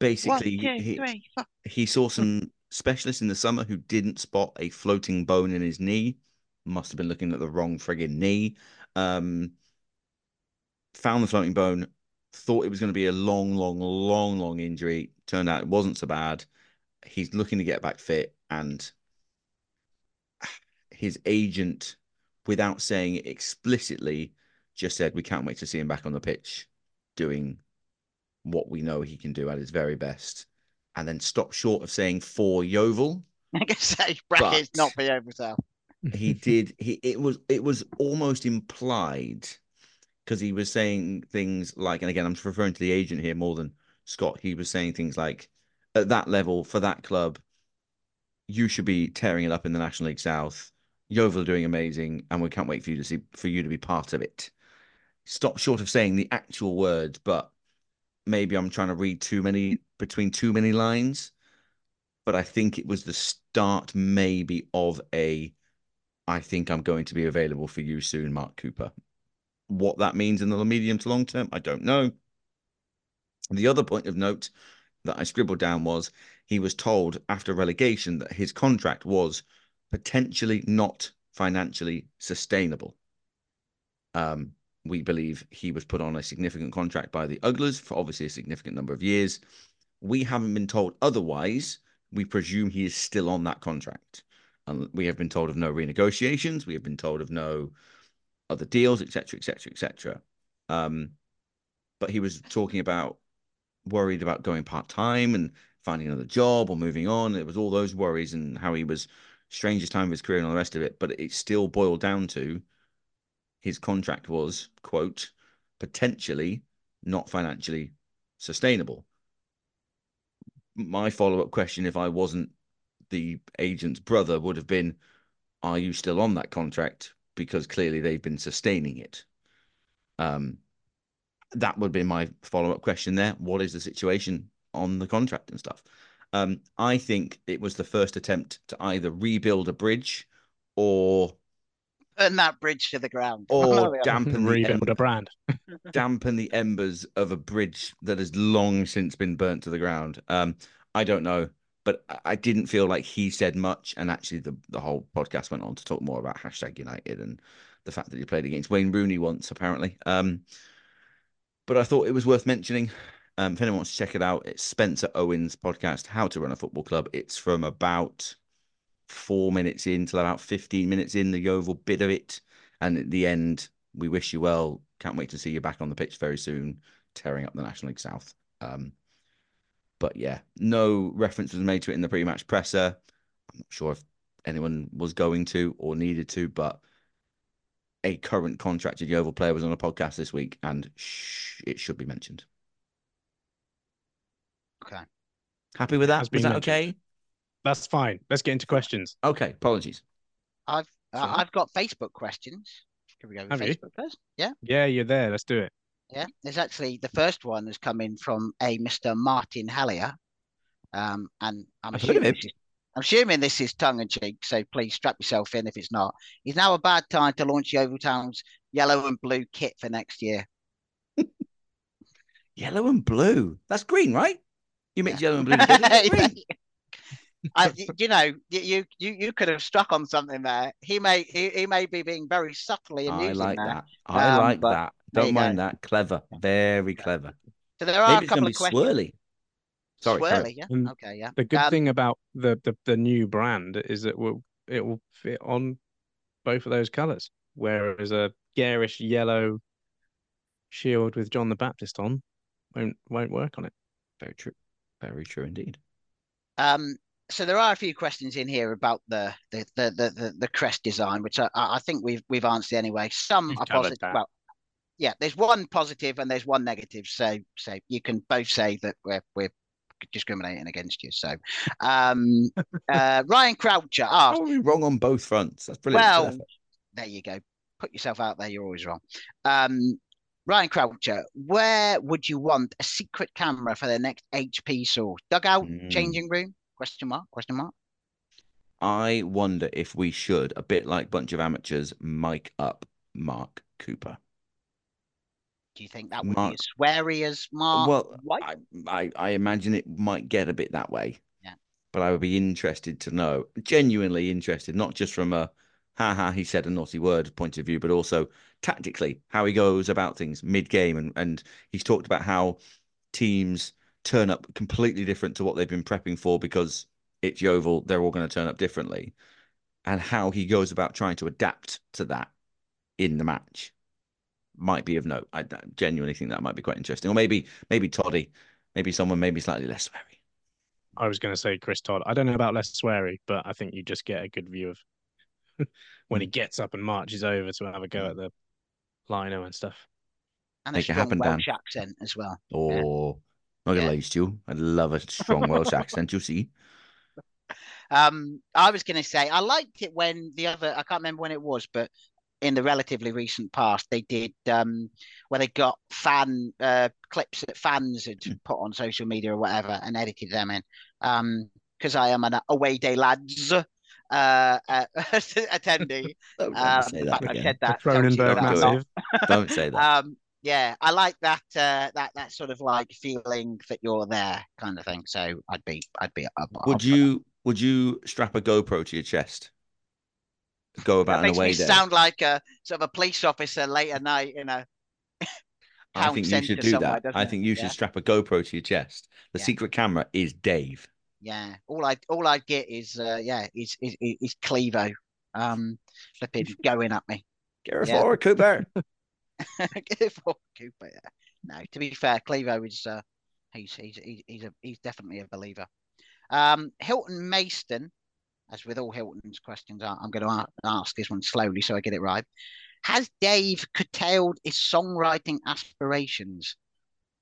basically, two, he, three, he saw some specialists in the summer who didn't spot a floating bone in his knee. Must have been looking at the wrong friggin' knee. Um, found the floating bone. Thought it was going to be a long, long, long, long injury. Turned out it wasn't so bad. He's looking to get back fit, and his agent, without saying it explicitly, just said, "We can't wait to see him back on the pitch, doing what we know he can do at his very best." And then stopped short of saying for Yeovil. <laughs> I guess brackets not over so. <laughs> He did. He it was it was almost implied because he was saying things like, and again, I'm referring to the agent here more than Scott. He was saying things like, at that level for that club, you should be tearing it up in the National League South. Yeovil are doing amazing, and we can't wait for you to see for you to be part of it. Stop short of saying the actual words, but maybe I'm trying to read too many between too many lines. But I think it was the start, maybe, of a I think I'm going to be available for you soon, Mark Cooper. What that means in the medium to long term, I don't know. The other point of note that I scribbled down was he was told after relegation that his contract was potentially not financially sustainable. Um, we believe he was put on a significant contract by the Uglers for obviously a significant number of years. We haven't been told otherwise. We presume he is still on that contract. And we have been told of no renegotiations. We have been told of no other deals, etc., etc., etc. But he was talking about worried about going part time and finding another job or moving on. It was all those worries and how he was strangest time of his career and all the rest of it. But it still boiled down to his contract was quote potentially not financially sustainable. My follow up question, if I wasn't the agent's brother, would have been, "Are you still on that contract?" Because clearly they've been sustaining it. Um, that would be my follow up question there. What is the situation on the contract and stuff? Um, I think it was the first attempt to either rebuild a bridge or Burn that bridge to the ground. <laughs> or dampen the em- a brand. <laughs> dampen the embers of a bridge that has long since been burnt to the ground. Um, I don't know, but I- I didn't feel like he said much. And actually, the the whole podcast went on to talk more about hashtag United and the fact that he played against Wayne Rooney once, apparently. Um, but I thought it was worth mentioning. Um, if anyone wants to check it out, it's Spencer Owens' podcast, How to Run a Football Club. It's from about four minutes in till about 15 minutes in the Yeovil bit of it. And at the end, we wish you well. Can't wait to see you back on the pitch very soon, tearing up the National League South. Um, but yeah, no reference was made to it in the pre-match presser. I'm not sure if anyone was going to or needed to, but a current contracted Yeovil player was on a podcast this week, and sh- it should be mentioned. Okay. Happy with that? Was that mentioned. okay? That's fine. Let's get into questions. Okay. Apologies. I've uh, I've got Facebook questions. Can we go with Have you? Facebook first? Yeah, Yeah, you're there. Let's do it. yeah. There's actually the first one has come in from a Mr. Martin Hallier. Um, and I'm I've heard of assuming this is, I'm assuming this is tongue in cheek, so please strap yourself in if it's not. Is now a bad time to launch Yeovil Town's yellow and blue kit for next year? <laughs> Yellow and blue. That's green, right? You mix Yeah. yellow and blue together. <laughs> <laughs> that's green. I, you know, you you you could have struck on something there. He may he, he may be being very subtly I amusing like there. that. I Um, like that. Don't mind go. that. Clever. Very clever. So there are Maybe a couple going of be questions. swirly. Sorry. carry on. Swirly, yeah. Um, Okay, yeah. The good Um, thing about the, the the new brand is that will it will fit on both of those colours. Whereas a garish yellow shield with John the Baptist on won't won't work on it. Very true. Very true indeed. Um, so there are a few questions in here about the the the the, the, the crest design, which I, I think we've we've answered anyway. Some We've are positive. that. Well, yeah, there's one positive and there's one negative. So so you can both say that we're we're discriminating against you. So um <laughs> uh Ryan Croucher asked, How are wrong on both fronts? That's brilliant. well, there you go. Put yourself out there, you're always wrong. Um Ryan Croucher, where would you want a secret camera for the next HP source? Dugout, Mm. changing room? Question mark, question mark. I wonder if we should, a bit like bunch of amateurs, mic up Mark Cooper. Do you think that would Mark- be as sweary as Mark well, White? I, I I imagine it might get a bit that way. Yeah. But I would be interested to know, genuinely interested, not just from a ha ha he said a naughty word point of view, but also tactically how he goes about things mid game and and he's talked about how teams turn up completely different to what they've been prepping for because it's Yeovil, they're all going to turn up differently. And how he goes about trying to adapt to that in the match might be of note. I I genuinely think that might be quite interesting. Or maybe maybe Toddy, maybe someone maybe slightly less sweary. I was going to say Chris Todd. I don't know about less sweary, but I think you just get a good view of <laughs> when he mm. gets up and marches over to have a go mm. at the lino and stuff. and a make it strong happen, Dan. Welsh accent as well. Or not gonna Yeah. lie to you, I love a strong Welsh accent. You see, <laughs> Um, I was going to say I liked it when the other I can't remember when it was, but in the relatively recent past they did um where they got fan uh clips that fans had Hmm. put on social media or whatever and edited them in. Um, because I am an away day lads uh, uh <laughs> attendee. don't Um, say that fact, I again. said that. The tells you Cronenberg that Don't, massive. Don't say that. um yeah i like that uh that that sort of like feeling that you're there kind of thing so i'd be i'd be up, up would for you would you strap a GoPro to your chest? Go about that makes me day. sound like a sort of a police officer late at night you know <laughs> I think you should do that. I think you should yeah. strap a GoPro to your chest. The Yeah. secret camera is Dave. yeah all i all i get is uh yeah is is is, is clevo um flipping going at me Get her Yeah. forward, Cooper. <laughs> Get for Cooper, yeah. No, to be fair, Clevo is uh, he's he's he's he's a he's definitely a believer. Um, Hilton Mayston, as with all Hilton's questions, I- I'm going to ask this one slowly so I get it right. Has Dave curtailed his songwriting aspirations?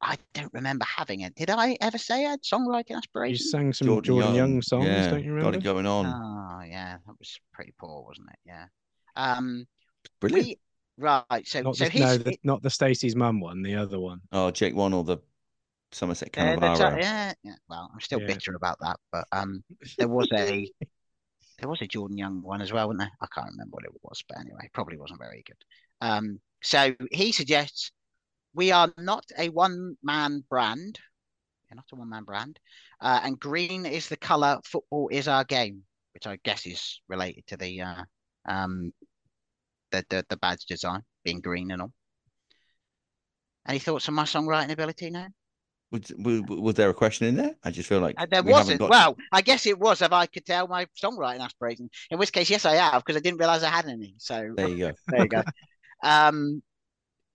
I don't remember having it. Did I ever say I had songwriting aspirations? You sang some Jordan, Young, songs, yeah, don't you Got it going on. Oh yeah, that was pretty poor, wasn't it? Yeah. Um, Brilliant. we right. So Not so the, he's no, the, not the Stacey's mum one, the other one. Oh, Jake one or the Somerset Yeah, that's Cannavaro. a- yeah, yeah. Well, I'm still Yeah. bitter about that, but um, there was a <laughs> there was a Jordan Young one as well, wasn't there? I can't remember what it was, but anyway, probably wasn't very good. Um, so he suggests we are not a one man brand. We're not a one man brand, uh, and green is the color. Football is our game, which I guess is related to the uh, um, the, the the badge design being green and all. Any thoughts on my songwriting ability now? Was, was, was there a question in there? I just feel like Uh, there we wasn't. got- Well, I guess it was if I could tell my songwriting aspirations. In which case, yes, I have because I didn't realize I had any. So There you go. <laughs> there you go. <laughs> Um,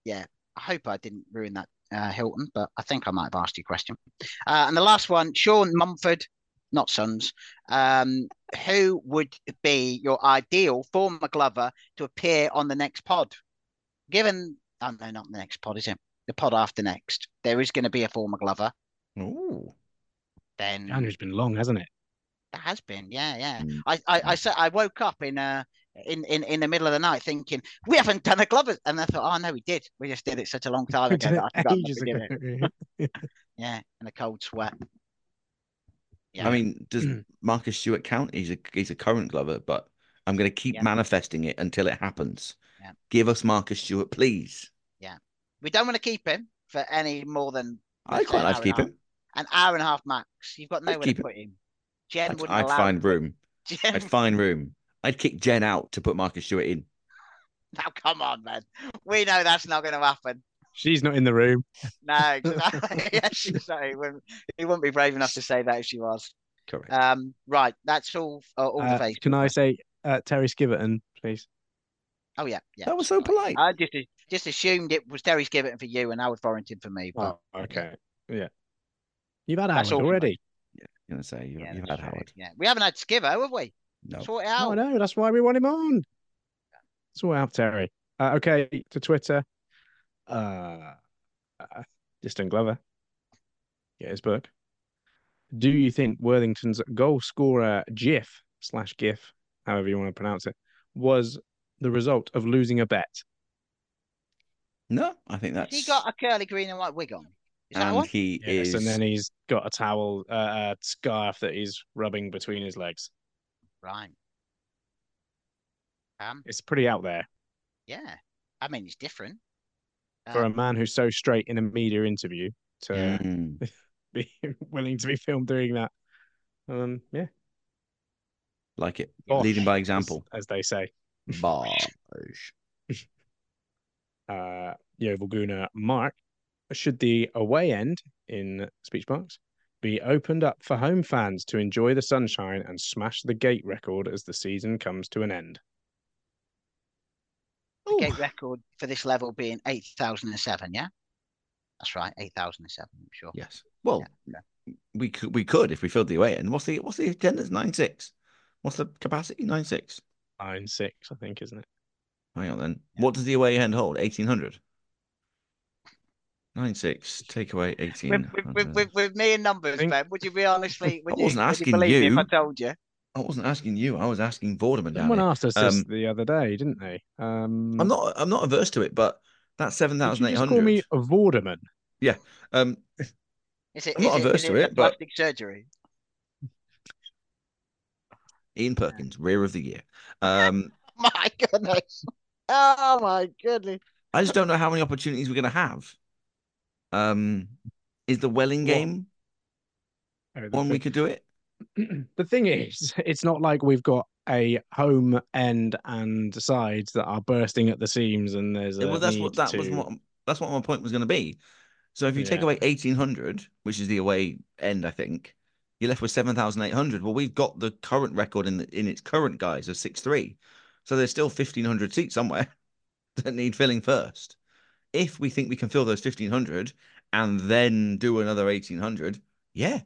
yeah, I hope I didn't ruin that, uh, Hilton, but I think I might have asked you a question. Uh, and the last one, Sean Mumford, not Sons. Um, who would be your ideal former Glover to appear on the next pod? Given, oh no, not the next pod, is it? The pod after next. There is going to be a former Glover. Ooh. Then January's been long, hasn't it? That has been, yeah, yeah. Mm. I, I, I said I woke up in uh in, in in the middle of the night thinking we haven't done a Glover, and I thought, oh no, we did. We just did it such a long time ago. that I <laughs> it forgot to ages ago. <laughs> Yeah, in a cold sweat. Yeah. I mean, does mm. Marcus Stewart count? He's a he's a current Glover, but I'm going to keep Yeah. manifesting it until it happens. Yeah. Give us Marcus Stewart, please. Yeah, we don't want to keep him for any more than I'd let's say quite an like hour to and keep a him. half. An hour and a half max. You've got I'd nowhere to keep him. put him. Jen I'd, wouldn't I'd allow find room. <laughs> Jen, I'd find room. I'd kick Jen out to put Marcus Stewart in. <laughs> now come on, man. We know that's not going to happen. She's not in the room. No, exactly. <laughs> yeah, she's sorry. He wouldn't, he wouldn't be brave enough to say that if she was. Correct. Um, right, that's all. Uh, all Uh, the face. can I say uh, Terry Skiverton, please? Oh yeah, yeah. that was so polite. I just just assumed it was Terry Skiverton for you and Howard Forinton for me. But Oh, okay. Yeah. You've had That's Howard all for already. gonna say you, Yeah, you've that's had true. Howard. Yeah, we haven't had Skivo, have we? No. Sort it Oh out. no, that's why we want him on. Sort out Terry. Uh, okay, to Twitter. Uh, uh Distant Glover. Get his book. Do you think Worthington's goal scorer GIF slash GIF, however you want to pronounce it, was the result of losing a bet? No, I think Has that's he got a curly green and white wig on? Is that and one? he Yes, is and then he's got a towel, uh, a scarf that he's rubbing between his legs. Right. Um, It's pretty out there yeah. I mean, it's different. For a Um, man who's so straight in a media interview to Mm. <laughs> be <laughs> willing to be filmed doing that. Um, yeah, like it. Bosh, Leading by as- example. as, they say. Bosh. <laughs> Uh, Yeovil Guna Mark, should the away end in speech marks be opened up for home fans to enjoy the sunshine and smash the gate record as the season comes to an end? The gate record for this level being 8,007, yeah? That's right, 8,007, I'm sure. Yes. Well, Yeah, we could we could if we filled the away end. What's the what's the attendance? Nine six. What's the capacity? Nine six. Nine six, I think, isn't it? Hang on then. What does the away end hold? Eighteen hundred. Nine six. Take away eighteen. With, with, with, with, with me and numbers, think- Ben, would you be honestly? <laughs> Would I wasn't you, would asking you believe me you. if I told you? I wasn't asking you. I was asking Vorderman Someone asked us this Um, the other day, didn't they? Um, I'm not. I'm not averse to it, but that's seven did thousand you eight just call me hundred. a Vorderman? Um, Is it, I'm is not it, averse is to it it, but- plastic surgery? Ian Perkins, rear of the year. Um, <laughs> My goodness. Oh my goodness. I just don't know how many opportunities we're going to have. Um, is the Welling game Oh, the one we could do it? <clears throat> the thing is, <laughs> it's not like we've got a home end and sides that are bursting at the seams, and there's a Yeah, well, that's need what that to... was. What that's what my point was going to be. So if you take away eighteen hundred, which is the away end, I think you're left with seven thousand eight hundred. Well, we've got the current record in the, in its current guise of six three, so there's still fifteen hundred seats somewhere <laughs> that need filling first. If we think we can fill those fifteen hundred and then do another eighteen hundred, yeah,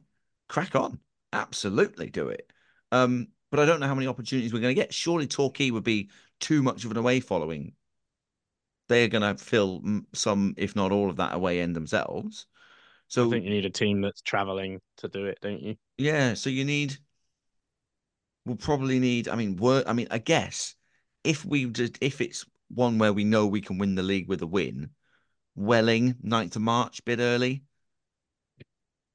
crack on, absolutely do it. Um, but I don't know how many opportunities we're going to get. Surely Torquay would be too much of an away following they're going to fill some, if not all, of that away end themselves. So I think you need a team that's traveling to do it, don't you? yeah, so you need. We'll probably need. I mean, word. I mean, I guess if we just if it's one where we know we can win the league with a win, Welling 9th of March, bit early.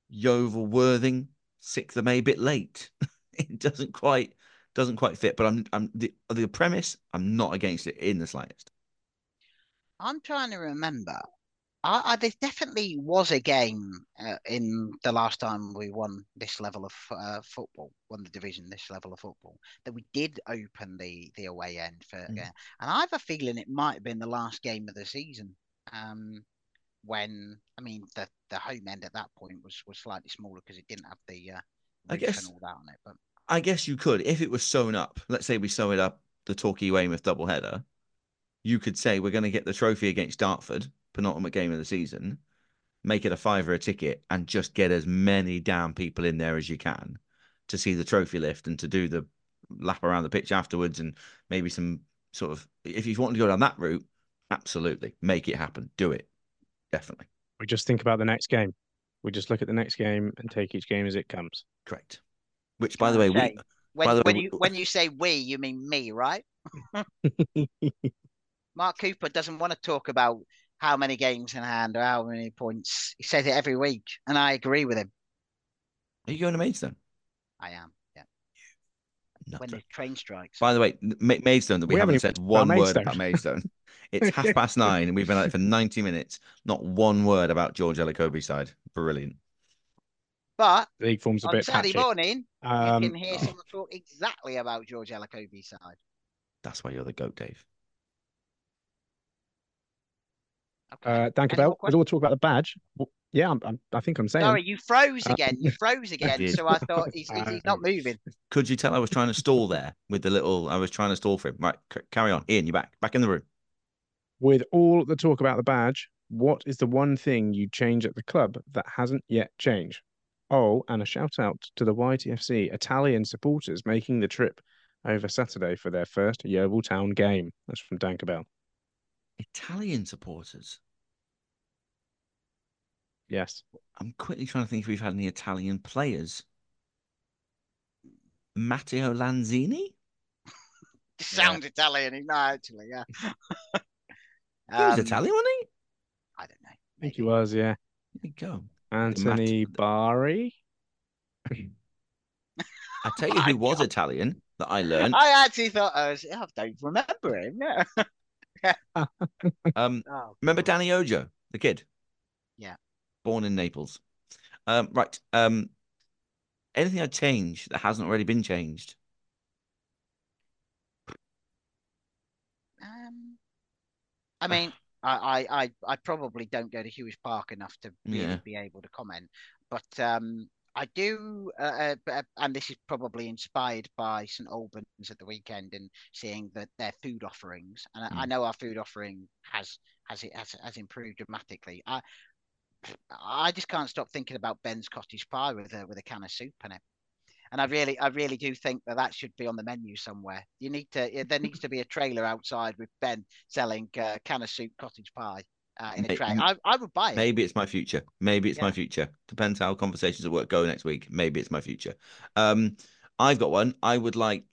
Yeovil Worthing 6th of May, a bit late. <laughs> it doesn't quite doesn't quite fit. But I'm I'm the the premise. I'm not against it in the slightest. I'm trying to remember. I, I there definitely was a game uh, in the last time we won this level of uh, football, won the division this level of football, that we did open the the away end for, Mm. uh, and I have a feeling it might have been the last game of the season. Um, when I mean the the home end at that point was was slightly smaller because it didn't have the uh, I guess- and all that on it, but I guess you could, if it was sewn up. Let's say we sew it up, the Torquay Weymouth doubleheader. You could say we're going to get the trophy against Dartford, penultimate game of the season. Make it a fiver a ticket, and just get as many damn people in there as you can to see the trophy lift and to do the lap around the pitch afterwards, and maybe some sort of. If you want to go down that route, absolutely make it happen. Do it, definitely We just think about the next game. We just look at the next game and take each game as it comes. correct. Which, by the way, we when by the way, when we- you when you say we, you mean me, right? <laughs> Mark Cooper doesn't want to talk about how many games in hand or how many points. He says it every week, and I agree with him. are you going to Maidstone? I am. Yeah. When the train strikes. By the way, Ma- Maidstone that we, We haven't haven't said one about word about Maidstone. <laughs> It's half past <laughs> nine and we've been at it for 90 minutes. Not one word about George Elokobi's side. Brilliant. But the League form's a on bit Saturday patchy. morning, Um, you can hear someone talk exactly about George Elokobi's side. That's why you're the goat, Dave. Okay. uh, Any Dankabell, more we questions? all talk about the badge. Well, yeah, I'm, I'm, I think I'm saying. Sorry, you froze Uh, again. You froze <laughs> again. did. So I thought he's, he's, he's not <laughs> moving. Could you tell I was trying to stall there with the little, I was trying to stall for him. Right, c- carry on. Ian, you're back. Back in the room. With all the talk about the badge, what is the one thing you change at the club that hasn't yet changed? Oh, and a shout out to the YTFC Italian supporters making the trip over Saturday for their first Yeovil Town game. That's from Dan Cabell. Italian supporters. Yes. I'm quickly trying to think if we've had any Italian players. Matteo Lanzini? <laughs> Sounds Italian. He's not actually. Yeah. <laughs> He was Um, Italian, wasn't he? I don't know. I think he was, yeah. There you go. Anthony Bari. I tell you who <laughs> was Italian that I learned. I actually thought I was. I don't remember him. <laughs> Yeah. <laughs> Um, Oh, remember Danny Ojo, the kid? Yeah. Born in Naples. Um, right. Um, anything I'd change that hasn't already been changed? Um, I mean, I, I, I, I probably don't go to Huish Park enough to really Yeah. be able to comment, but um, I do, uh, uh, uh, and this is probably inspired by St Albans at the weekend and seeing that their food offerings, and I, I Mm. know our food offering has has it has, has improved dramatically. I I just can't stop thinking about Ben's cottage pie with a with a can of soup in it. And I really, I really do think that that should be on the menu somewhere. You need to, there needs to be a trailer outside with Ben selling uh, can of soup cottage pie uh, in a tray. I, I would buy it. Maybe it's my future. Maybe it's my future. Depends how conversations at work go next week. Maybe it's my future. Um, I've got one. I would like,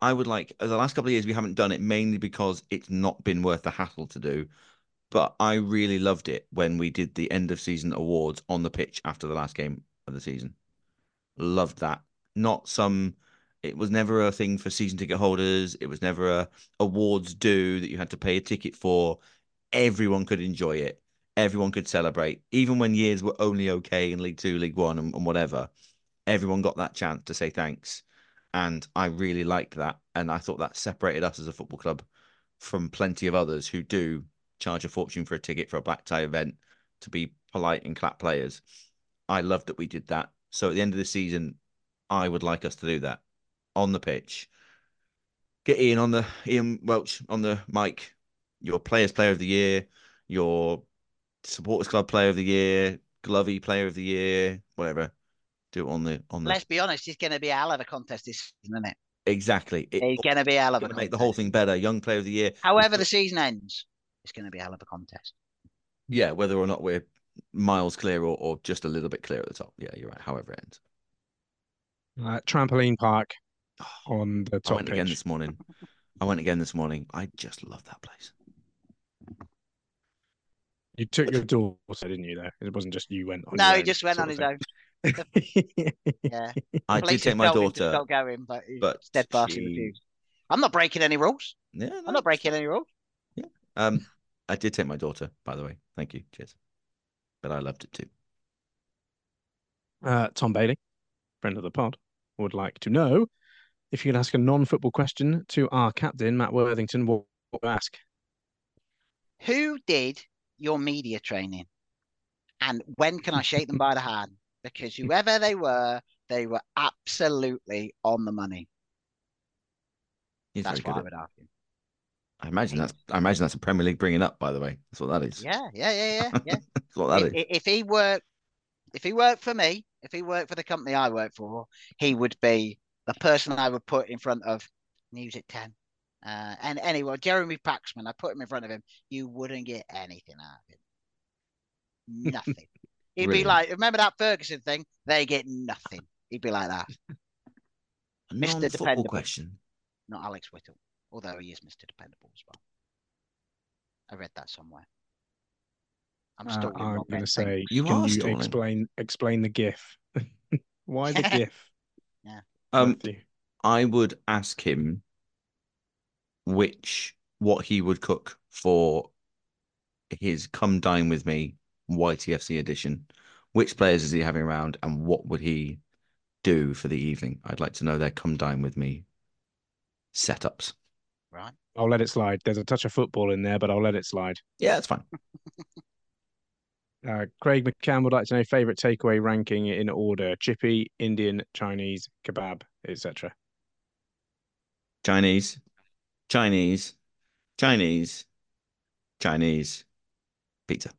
I would like. The last couple of years we haven't done it mainly because it's not been worth the hassle to do. But I really loved it when we did the end of season awards on the pitch after the last game of the season. Loved that. Not some. It was never a thing for season ticket holders. It was never a awards due that you had to pay a ticket for. Everyone could enjoy it everyone could celebrate, even when years were only okay in League Two, League One, and, and whatever. Everyone got that chance to say thanks, and I really liked that. And I thought that separated us as a football club from plenty of others who do charge a fortune for a ticket for a black tie event to be polite and clap players. I loved that we did that. So at the end of the season, I would like us to do that on the pitch. Get Ian on the Ian Welch on the mic. Your players player of the year, your supporters club player of the year, Glovey player of the year, whatever. Do it on the on the Let's be honest, it's going to be a hell of a contest this season, isn't it? exactly. It, It's going to be a hell of a make the whole thing better. Young player of the year. However, the season ends, it's going to be a hell of a contest. Yeah, whether or not we're miles clear or, or just a little bit clear at the top. Yeah, you're right. However it ends. Uh, trampoline park on the top. I top went again this morning. I went again this morning. I just love that place. You took your daughter, didn't you? Though it wasn't just you went on. no, your he own just went on of his own. <laughs> Yeah, I did Police take have my told him to daughter, Stop going, but he but steadfastly she- refused. I'm not breaking any rules. Yeah, I'm not breaking any rules. Yeah. Um, I did take my daughter, by the way. Thank you. Cheers. But I loved it too. Uh, Tom Bailey, friend of the pod, would like to know if you could ask a non-football question to our captain Matt Worthington. What what would you ask? Who did your media training, and when can I shake them by the hand? Because whoever they were, they were absolutely on the money. He's That's very what I would ask him. I imagine that's I imagine that's a Premier League bringing up, by the way. That's what that is. Yeah, yeah, yeah, yeah, <laughs> yeah. That's what that I- is. if he worked, if he worked for me, if he worked for the company I work for, he would be the person I would put in front of News at Ten. Uh, and anyway, Jeremy Paxman, I put him in front of him. You wouldn't get anything out of him. Nothing. <laughs> He'd be like, remember that Ferguson thing? They get nothing. He'd be like that. A Mr. Dependable. question. Not Alex Whittle, although he is Mr. Dependable as well. I read that somewhere. I'm Uh, stalling I'm going to say, You can are you stalling. explain explain the GIF? <laughs> Why the <laughs> GIF? Yeah. Um, I would ask him which what he would cook for his come dine with me YTFC edition. Which players is he having around, and what would he do for the evening? I'd like to know their come dine with me setups. Right? I'll let it slide. There's a touch of football in there, but I'll let it slide. Yeah, it's fine. <laughs> Uh, Craig McCann would like to know favorite takeaway ranking in order: chippy, Indian, Chinese, kebab, etc. Chinese, Chinese, Chinese, Chinese, pizza.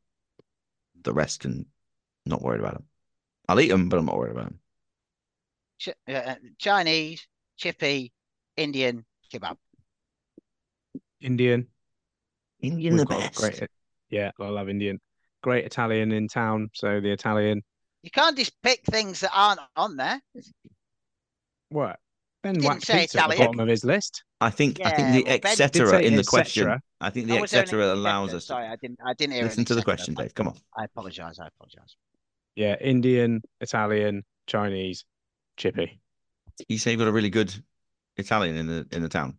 The rest can not worried about them. I'll eat them, but I'm not worried about them. Ch- uh, Chinese, chippy, Indian, kebab. Indian. Indian We've the best. Great, yeah, I love Indian. Great Italian in town, so the Italian. You can't just pick things that aren't on there. What? Ben Didn't whacked say pizza at the Italian. bottom of his list. I think I think the well, etc. in the et question. cetera. I think the was there an etc. allows us Sorry, I didn't. I didn't hear. listen an to the question, Dave. Come on. I apologise. I apologise. Yeah, Indian, Italian, Chinese, chippy. You say you've got a really good Italian in the in the town.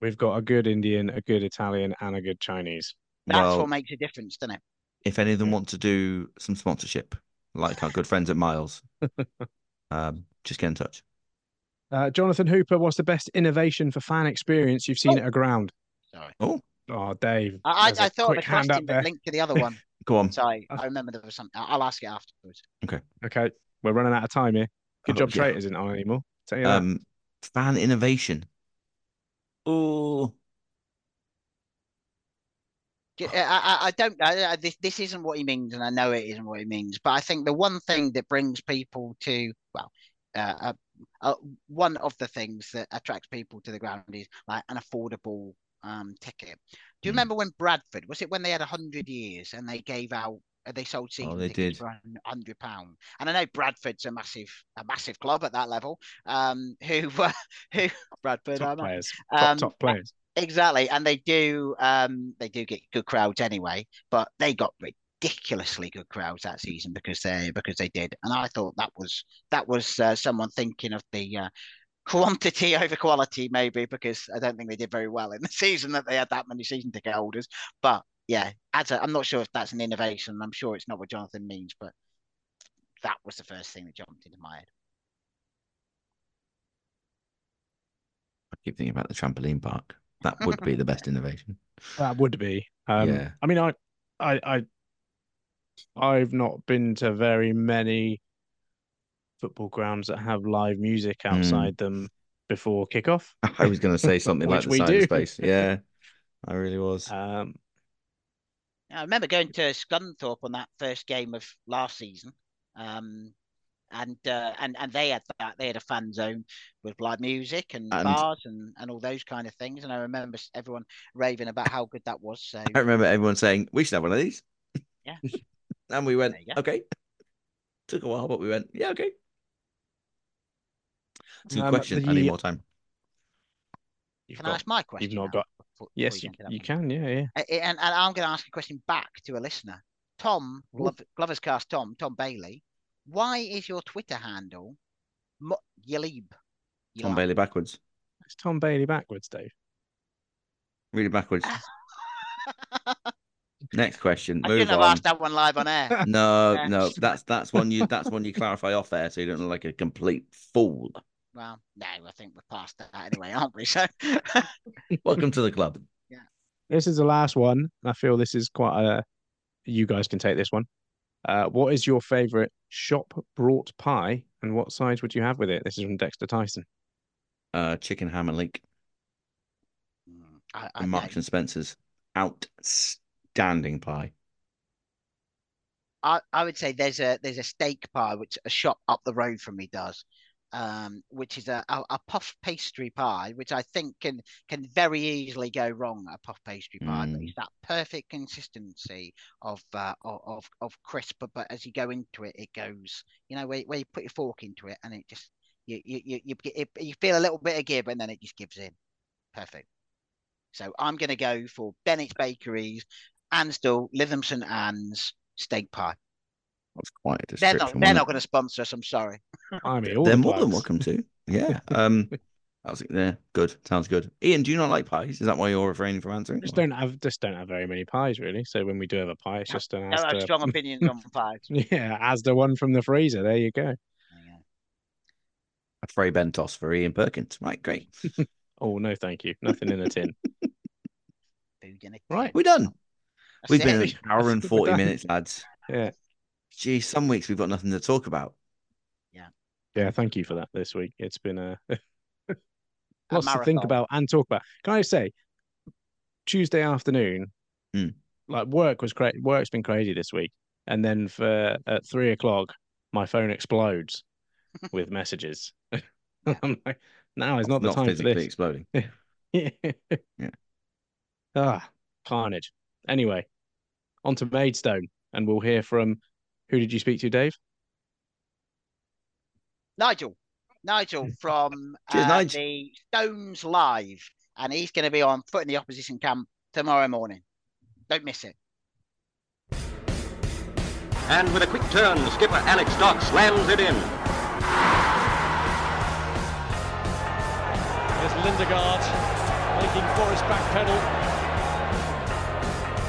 We've got a good Indian, a good Italian, and a good Chinese. That's well, what makes a difference, doesn't it? if any of them want to do some sponsorship, like our good friends at Miles, <laughs> um, just get in touch. Uh, Jonathan Hooper, what's the best innovation for fan experience you've seen Oh. at a ground? Sorry. Oh, Oh, Dave. I, there's I, a I thought quick the hand question but linked to the other one. <laughs> go on. Sorry, I remember there was something. I'll ask it afterwards. Okay, Okay. we're running out of time here. Good Oh, job, yeah. Traitor isn't on anymore. Tell you that. Um, fan innovation. Oh, I, I, don't know. This this isn't what he means, and I know it isn't what he means. But I think the one thing that brings people to well, uh, uh, uh, one of the things that attracts people to the ground is like an affordable um ticket. Do you Mm. remember when Bradford was it when they had hundred years and they gave out they sold season Oh, they tickets did. for hundred pound? And I know Bradford's a massive a massive club at that level. Um, <laughs> who uh, who Bradford top I'm players, top, um, top players. Exactly, and they do um they do get good crowds anyway, but they got ridiculously good crowds that season because they because they did, and I thought that was that was uh, someone thinking of the uh, quantity <laughs> over quality maybe because I don't think they did very well in the <laughs> season that they had that many season ticket holders, but yeah, as a, I'm not sure if that's an innovation. I'm sure it's not what Jonathan means, but that was the first thing that jumped into my head. I keep thinking about the trampoline park. That would be the best <laughs> innovation. That would be. Um, Yeah. I mean, I, I, I, I've not been to very many football grounds that have live music Hmm. outside them before kickoff. <laughs> I was going to say something <laughs> like the we do. space. Yeah, I really was. Um, I remember going to Scunthorpe on that first game of last season, um, and uh, and and they had that. They had a fan zone with live music and, And- bars and, and all those kind of things. And I remember everyone raving about how good that was. So I remember everyone saying we should have one of these. Yeah. <laughs> and we went, There you go. okay. Took a while, but we went, yeah, okay. It's a good Um, question. I need more time. you've can I ask my question? you've not now got. Before- before Yes, you you, get into that you can. Yeah, yeah. A- a- And, and I'm going to ask a question back to a listener. Tom, Ooh. Gloverscast Tom, Tom Bailey. Why is your Twitter handle Mo- Yalib? Tom Yalab? Bailey backwards. It's Tom Bailey backwards, Dave. Really backwards. <laughs> Next question. I Move shouldn't have on. asked that one live on air. <laughs> No, Yeah. no, that's that's one you that's one you clarify off air so you don't look like a complete fool. Well, no, I think we're past that anyway, aren't we? <laughs> So, Welcome to the club. Yeah. This is the last one. I feel this is quite a. You guys can take this one. Uh, what is your favorite shop brought pie, and what size would you have with it? This is from Dexter Tyson. Uh, chicken ham and leek I, I and Marks don't- and Spencer's outstanding pie. I, I would say there's a there's a steak pie which a shop up the road from me does, um, which is a, a, a puff pastry pie, which I think can can very easily go wrong. A puff pastry pie, but Mm. it's that perfect consistency of uh, of of- of crisp, but, but as you go into it, it goes. You know where where you put your fork into it and it just you you you you, it, you feel a little bit of give and then it just gives in. Perfect. So I'm going to go for Bennett's Bakeries, Ansdell, Lytham St Anne's steak pie. That's quite a They're description. not. They're wasn't going to sponsor us. I'm sorry. <laughs> I mean, all They're the more than welcome to. <laughs> Yeah. Um, I was yeah, good. Sounds good. Ian, do you not like pies? Is that why you're refraining from answering? Just don't have just don't have very many pies really. So when we do have a pie, it's just an Don't have Asda. strong <laughs> opinions on pies. yeah, as the one from the freezer. There you go. There you. A Fray Bentos for Ian Perkins. Right, great. Oh no, thank you. Nothing in a tin. Food in it. Right. We're done. That's We've it. been an hour and 40 minutes, lads. Yeah. Gee, some weeks we've got nothing to talk about. Yeah, Yeah. thank you for that this week. It's been a <laughs> A lots to think about and talk about. Can I say, Tuesday afternoon, Hmm. like work was great. Work's been crazy this week, and then for at three o'clock, my phone explodes <laughs> with messages. <laughs> I'm like, now is not the Not time for physically this. exploding. yeah. Yeah. Ah, carnage. Anyway, on to Maidstone, and we'll hear from who did you speak to, Dave? Nigel. Nigel from Cheers, uh, Nige. the Stones Live, and he's going to be on foot in the opposition camp tomorrow morning. Don't miss it. And with a quick turn, skipper Alex Dock slams it in. There's Lindegaard making Forrest backpedal.